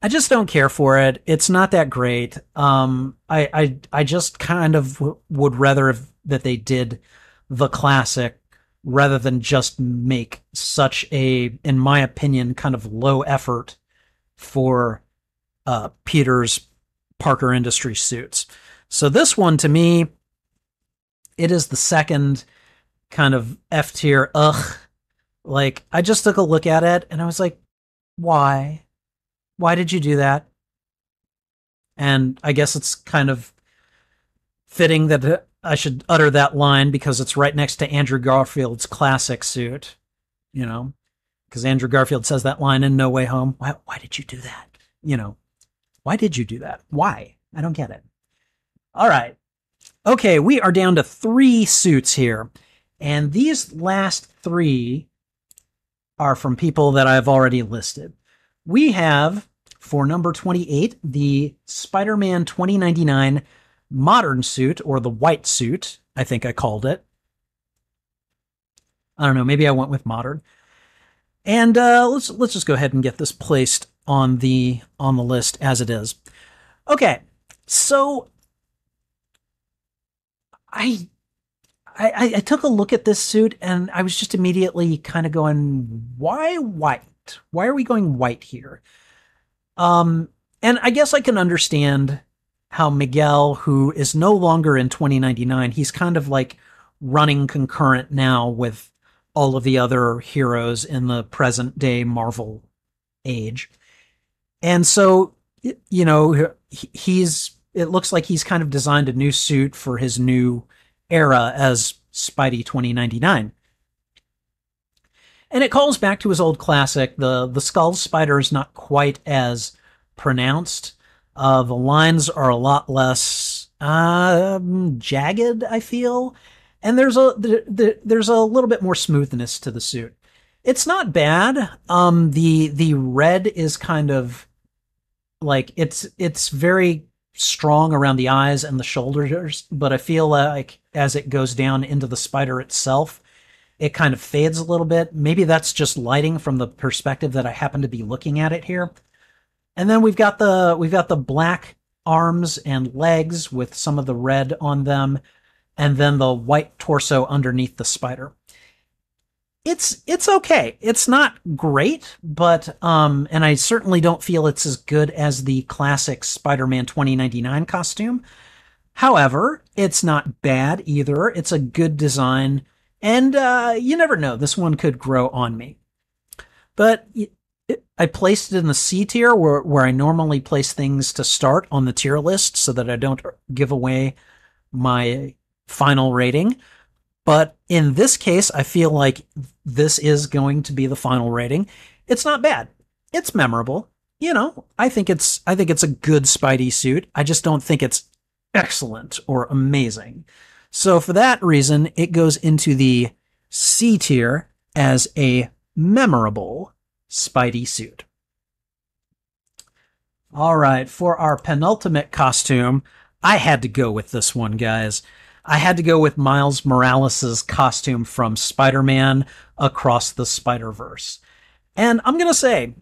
I just don't care for it. It's not that great. Um, I I I just kind of w- would rather that they did the classic rather than just make such a, in my opinion, kind of low effort for uh, Peter's Parker Industry suits. So this one to me, it is the second kind of F tier. Ugh, like I just took a look at it and I was like, why? Why did you do that? And I guess it's kind of fitting that I should utter that line because it's right next to Andrew Garfield's classic suit, you know, because Andrew Garfield says that line in No Way Home. Why, why did you do that? You know, why did you do that? Why? I don't get it. All right. Okay, we are down to three suits here. And these last three are from people that I've already listed. We have, for number 28, the Spider Man 2099 modern suit, or the white suit, I think I called it. I don't know, maybe I went with modern. And uh, let's let's just go ahead and get this placed on the on the list as it is. Okay, so I I, I took a look at this suit and I was just immediately kind of going, why white? Why are we going white here? Um, and I guess I can understand how Miguel, who is no longer in 2099, he's kind of like running concurrent now with all of the other heroes in the present day Marvel age. And so, you know, he's, it looks like he's kind of designed a new suit for his new era as Spidey 2099. And it calls back to his old classic. The the skull spider is not quite as pronounced. Uh, the lines are a lot less um, jagged, I feel, and there's a there's a little bit more smoothness to the suit. It's not bad. Um, the the red is kind of like it's it's very strong around the eyes and the shoulders, but I feel like as it goes down into the spider itself, it kind of fades a little bit. Maybe that's just lighting from the perspective that I happen to be looking at it here. And then we've got the we've got the black arms and legs with some of the red on them, and then the white torso underneath the spider it's it's okay. It's not great, but um, and I certainly don't feel it's as good as the classic Spider-Man 2099 costume. However, it's not bad either. It's a good design, and uh, you never know. This one could grow on me. But I placed it in the C tier, where where I normally place things to start on the tier list, so that I don't give away my final rating. But in this case, I feel like this is going to be the final rating. It's not bad. It's memorable. You know, I think it's I think it's a good Spidey suit. I just don't think it's excellent or amazing. So for that reason, it goes into the C tier as a memorable Spidey suit. All right, for our penultimate costume, I had to go with this one, guys. I had to go with Miles Morales' costume from Spider Man Across the Spider Verse. And I'm going to say,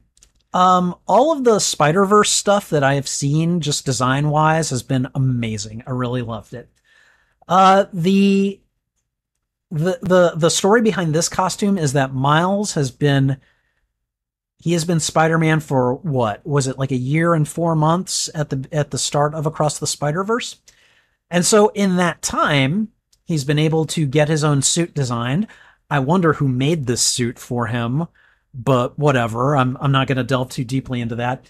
um, all of the Spider Verse stuff that I have seen, just design wise, has been amazing. I really loved it. Uh, the the the the story behind this costume is that Miles has been he has been Spider-Man for what was it like a year and 4 months at the at the start of Across the Spider-Verse and so in that time, he's been able to get his own suit designed. I wonder who made this suit for him, but whatever. I'm I'm not going to delve too deeply into that.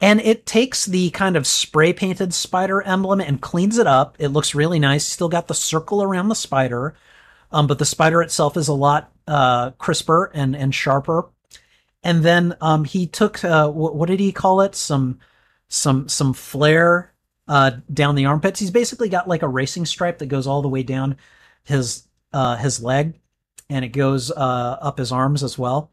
And it takes the kind of spray painted spider emblem and cleans it up. It looks really nice. Still got the circle around the spider, um, but the spider itself is a lot uh, crisper and and sharper. And then um, he took uh, what, what did he call it? Some some some flare uh, down the armpits. He's basically got like a racing stripe that goes all the way down his uh, his leg, and it goes uh, up his arms as well.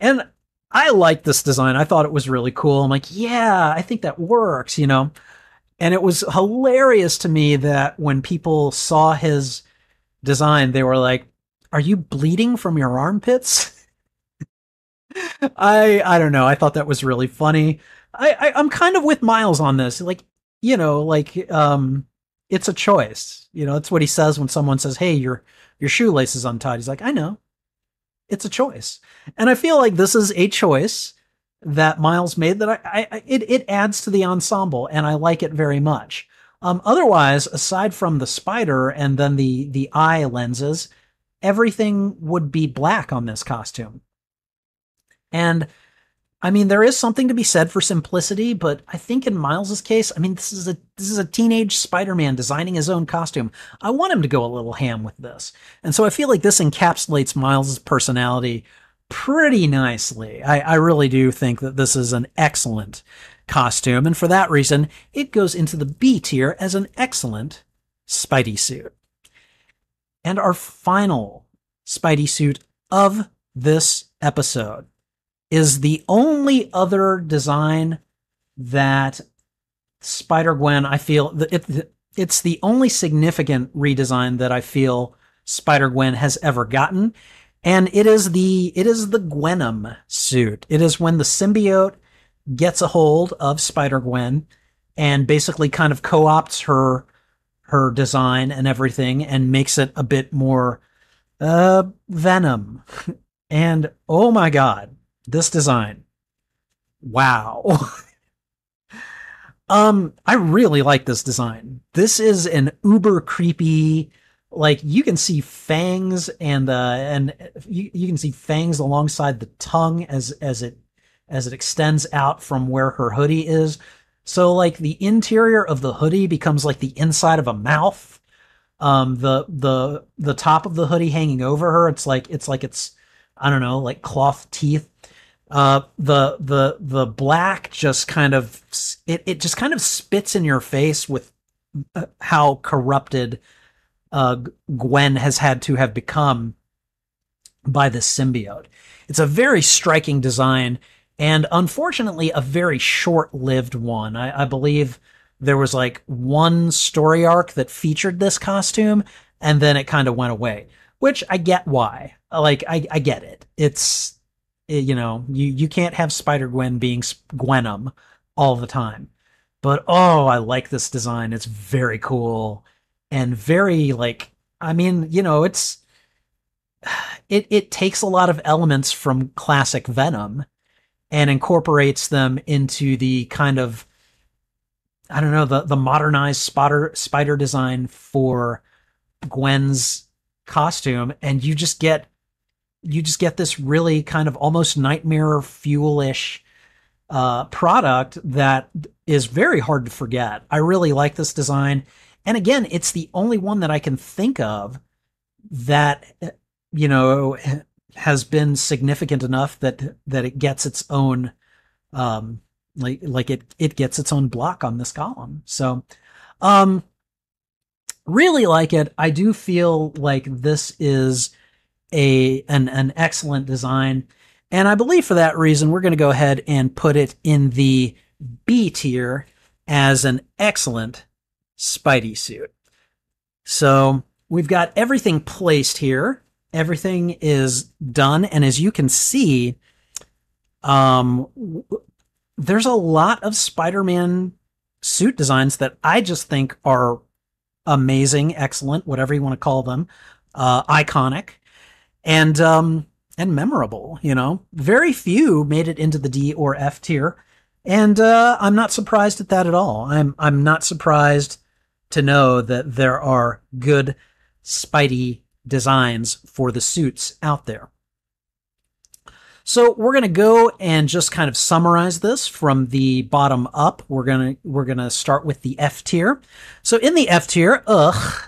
And I like this design. I thought it was really cool. I'm like, yeah, I think that works, you know. And it was hilarious to me that when people saw his design, they were like, "Are you bleeding from your armpits?" I I don't know. I thought that was really funny. I, I I'm kind of with Miles on this. Like you know, like um, it's a choice. You know, that's what he says when someone says, "Hey, your your shoelace is untied." He's like, "I know." It's a choice. And I feel like this is a choice that Miles made that I, I it it adds to the ensemble and I like it very much. Um, otherwise, aside from the spider and then the the eye lenses, everything would be black on this costume. And I mean, there is something to be said for simplicity, but I think in Miles's case, I mean, this is a this is a teenage Spider-Man designing his own costume. I want him to go a little ham with this, and so I feel like this encapsulates Miles's personality pretty nicely. I, I really do think that this is an excellent costume, and for that reason, it goes into the B tier as an excellent Spidey suit. And our final Spidey suit of this episode is the only other design that Spider Gwen, I feel, it, it's the only significant redesign that I feel Spider Gwen has ever gotten. And it is the, it is the Gwenom suit. It is when the symbiote gets a hold of Spider Gwen and basically kind of co-opts her, her design and everything and makes it a bit more, uh, venom. and oh my God, this design. Wow. um, I really like this design. This is an uber creepy, like you can see fangs and uh and you, you can see fangs alongside the tongue as as it as it extends out from where her hoodie is. So like the interior of the hoodie becomes like the inside of a mouth. Um the the the top of the hoodie hanging over her, it's like it's like it's I don't know, like cloth teeth uh, the the the black just kind of it it just kind of spits in your face with uh, how corrupted uh, Gwen has had to have become by this symbiote. It's a very striking design, and unfortunately, a very short-lived one. I, I believe there was like one story arc that featured this costume, and then it kind of went away. Which I get why. Like I, I get it. It's Eh, you know, you, you can't have Spider Gwen being Gwenom all the time. But oh, I like this design. It's very cool and very like I mean, you know, it's it it takes a lot of elements from classic Venom and incorporates them into the kind of I don't know, the the modernized spider spider design for Gwen's costume and you just get you just get this really kind of almost nightmare fuelish uh, product that is very hard to forget. I really like this design. And again, it's the only one that I can think of that, you know, has been significant enough that, that it gets its own, um, like, like it, it gets its own block on this column. So, um, really like it. I do feel like this is, a an, an excellent design. And I believe for that reason, we're going to go ahead and put it in the B tier as an excellent Spidey suit. So we've got everything placed here. Everything is done. And as you can see, um, there's a lot of Spider-Man suit designs that I just think are amazing, excellent, whatever you want to call them, uh, iconic and um, and memorable. You know, very few made it into the D or F tier, and uh, I'm not surprised at that at all. I'm I'm not surprised to know that there are good Spidey designs for the suits out there. So we're going to go and just kind of summarize this from the bottom up. We're going to we're going to start with the F tier. So in the F tier, ugh,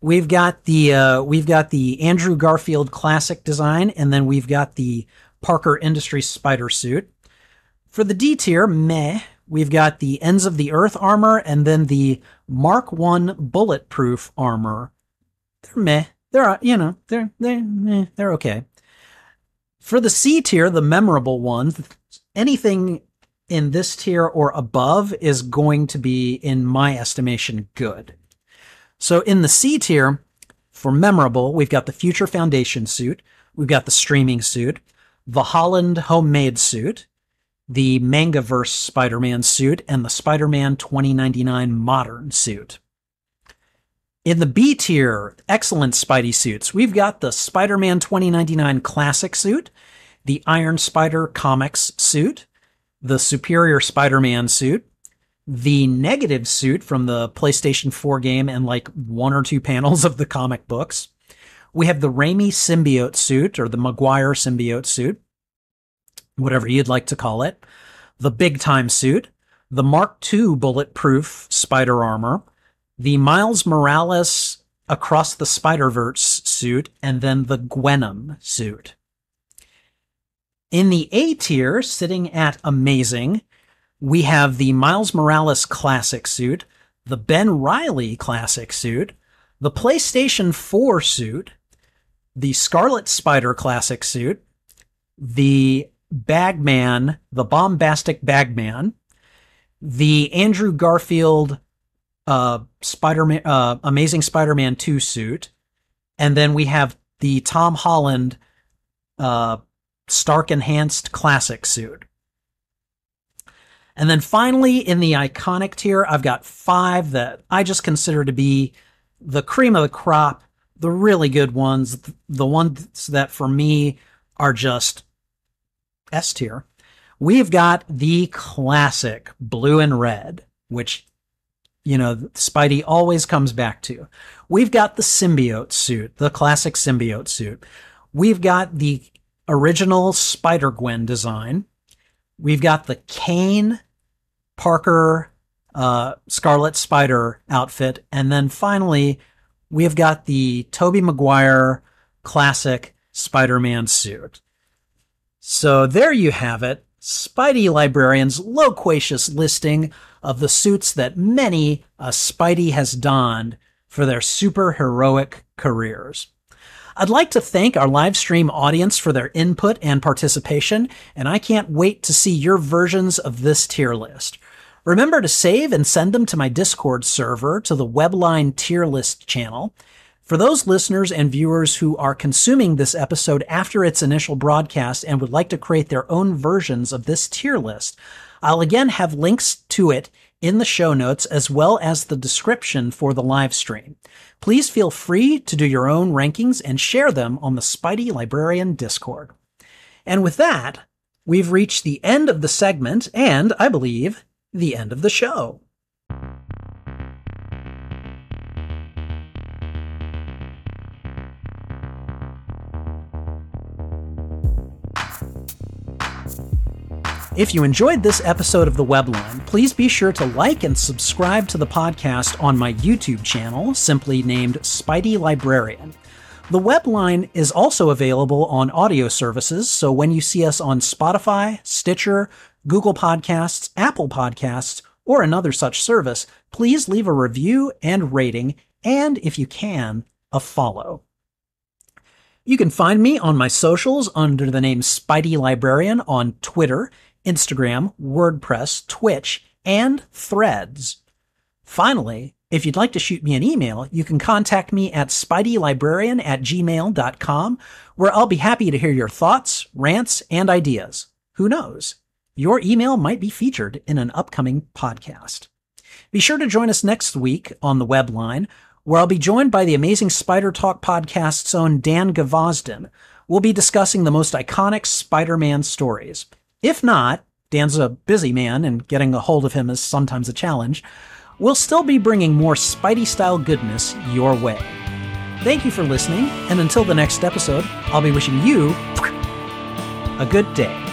We've got the uh, we've got the Andrew Garfield classic design, and then we've got the Parker Industries spider suit. For the D tier, meh. We've got the ends of the Earth armor, and then the Mark One bulletproof armor. They're meh. They're you know they're they're meh, they're okay. For the C tier, the memorable ones, anything in this tier or above is going to be, in my estimation, good. So in the C tier, for memorable, we've got the Future Foundation suit, we've got the streaming suit, the Holland homemade suit, the Mangaverse Spider-Man suit, and the Spider-Man 2099 modern suit. In the B tier, excellent Spidey suits, we've got the Spider-Man 2099 classic suit, the Iron Spider comics suit, the Superior Spider Man suit, the negative suit from the PlayStation 4 game and like one or two panels of the comic books. We have the Raimi symbiote suit or the Maguire symbiote suit, whatever you'd like to call it, the big time suit, the Mark II bulletproof spider armor, the Miles Morales across the Spider Verse suit, and then the Gwenom suit. In the A tier, sitting at amazing, we have the Miles Morales classic suit, the Ben Reilly classic suit, the PlayStation 4 suit, the Scarlet Spider classic suit, the Bagman, the bombastic Bagman, the Andrew Garfield uh, Spider-Man, uh, Amazing Spider-Man 2 suit, and then we have the Tom Holland uh, Stark Enhanced Classic suit. And then finally, in the iconic tier, I've got five that I just consider to be the cream of the crop, the really good ones, the ones that for me are just S tier. We've got the classic blue and red, which, you know, Spidey always comes back to. We've got the symbiote suit, the classic symbiote suit. We've got the original Spider Gwen design. We've got the Kaine Parker uh, Scarlet Spider outfit. And then finally, we have got the Tobey Maguire classic Spider Man suit. So there you have it. Spidey Librarian's loquacious listing of the suits that many a Spidey has donned for their super heroic careers. I'd like to thank our live stream audience for their input and participation, and I can't wait to see your versions of this tier list. Remember to save and send them to my Discord server to the Webline tier list channel. For those listeners and viewers who are consuming this episode after its initial broadcast and would like to create their own versions of this tier list, I'll again have links to it in the show notes as well as the description for the live stream. Please feel free to do your own rankings and share them on the Spidey Librarian Discord. And with that, we've reached the end of the segment and, I believe, the end of the show. If you enjoyed this episode of The Webline, please be sure to like and subscribe to the podcast on my YouTube channel, simply named Spidey Librarian. The Webline is also available on audio services, so when you see us on Spotify, Stitcher, Google Podcasts, Apple Podcasts, or another such service, please leave a review and rating, and if you can, a follow. You can find me on my socials under the name Spidey Librarian on Twitter Instagram, WordPress, Twitch, and Threads. Finally, if you'd like to shoot me an email, you can contact me at spideylibrarian at gmail.com, where I'll be happy to hear your thoughts, rants, and ideas. Who knows? Your email might be featured in an upcoming podcast. Be sure to join us next week on the web line, where I'll be joined by the amazing Spider Talk podcast's own Dan Gvozden. We'll be discussing the most iconic Spider-Man stories. If not, Dan's a busy man and getting a hold of him is sometimes a challenge. We'll still be bringing more Spidey style goodness your way. Thank you for listening, and until the next episode, I'll be wishing you a good day.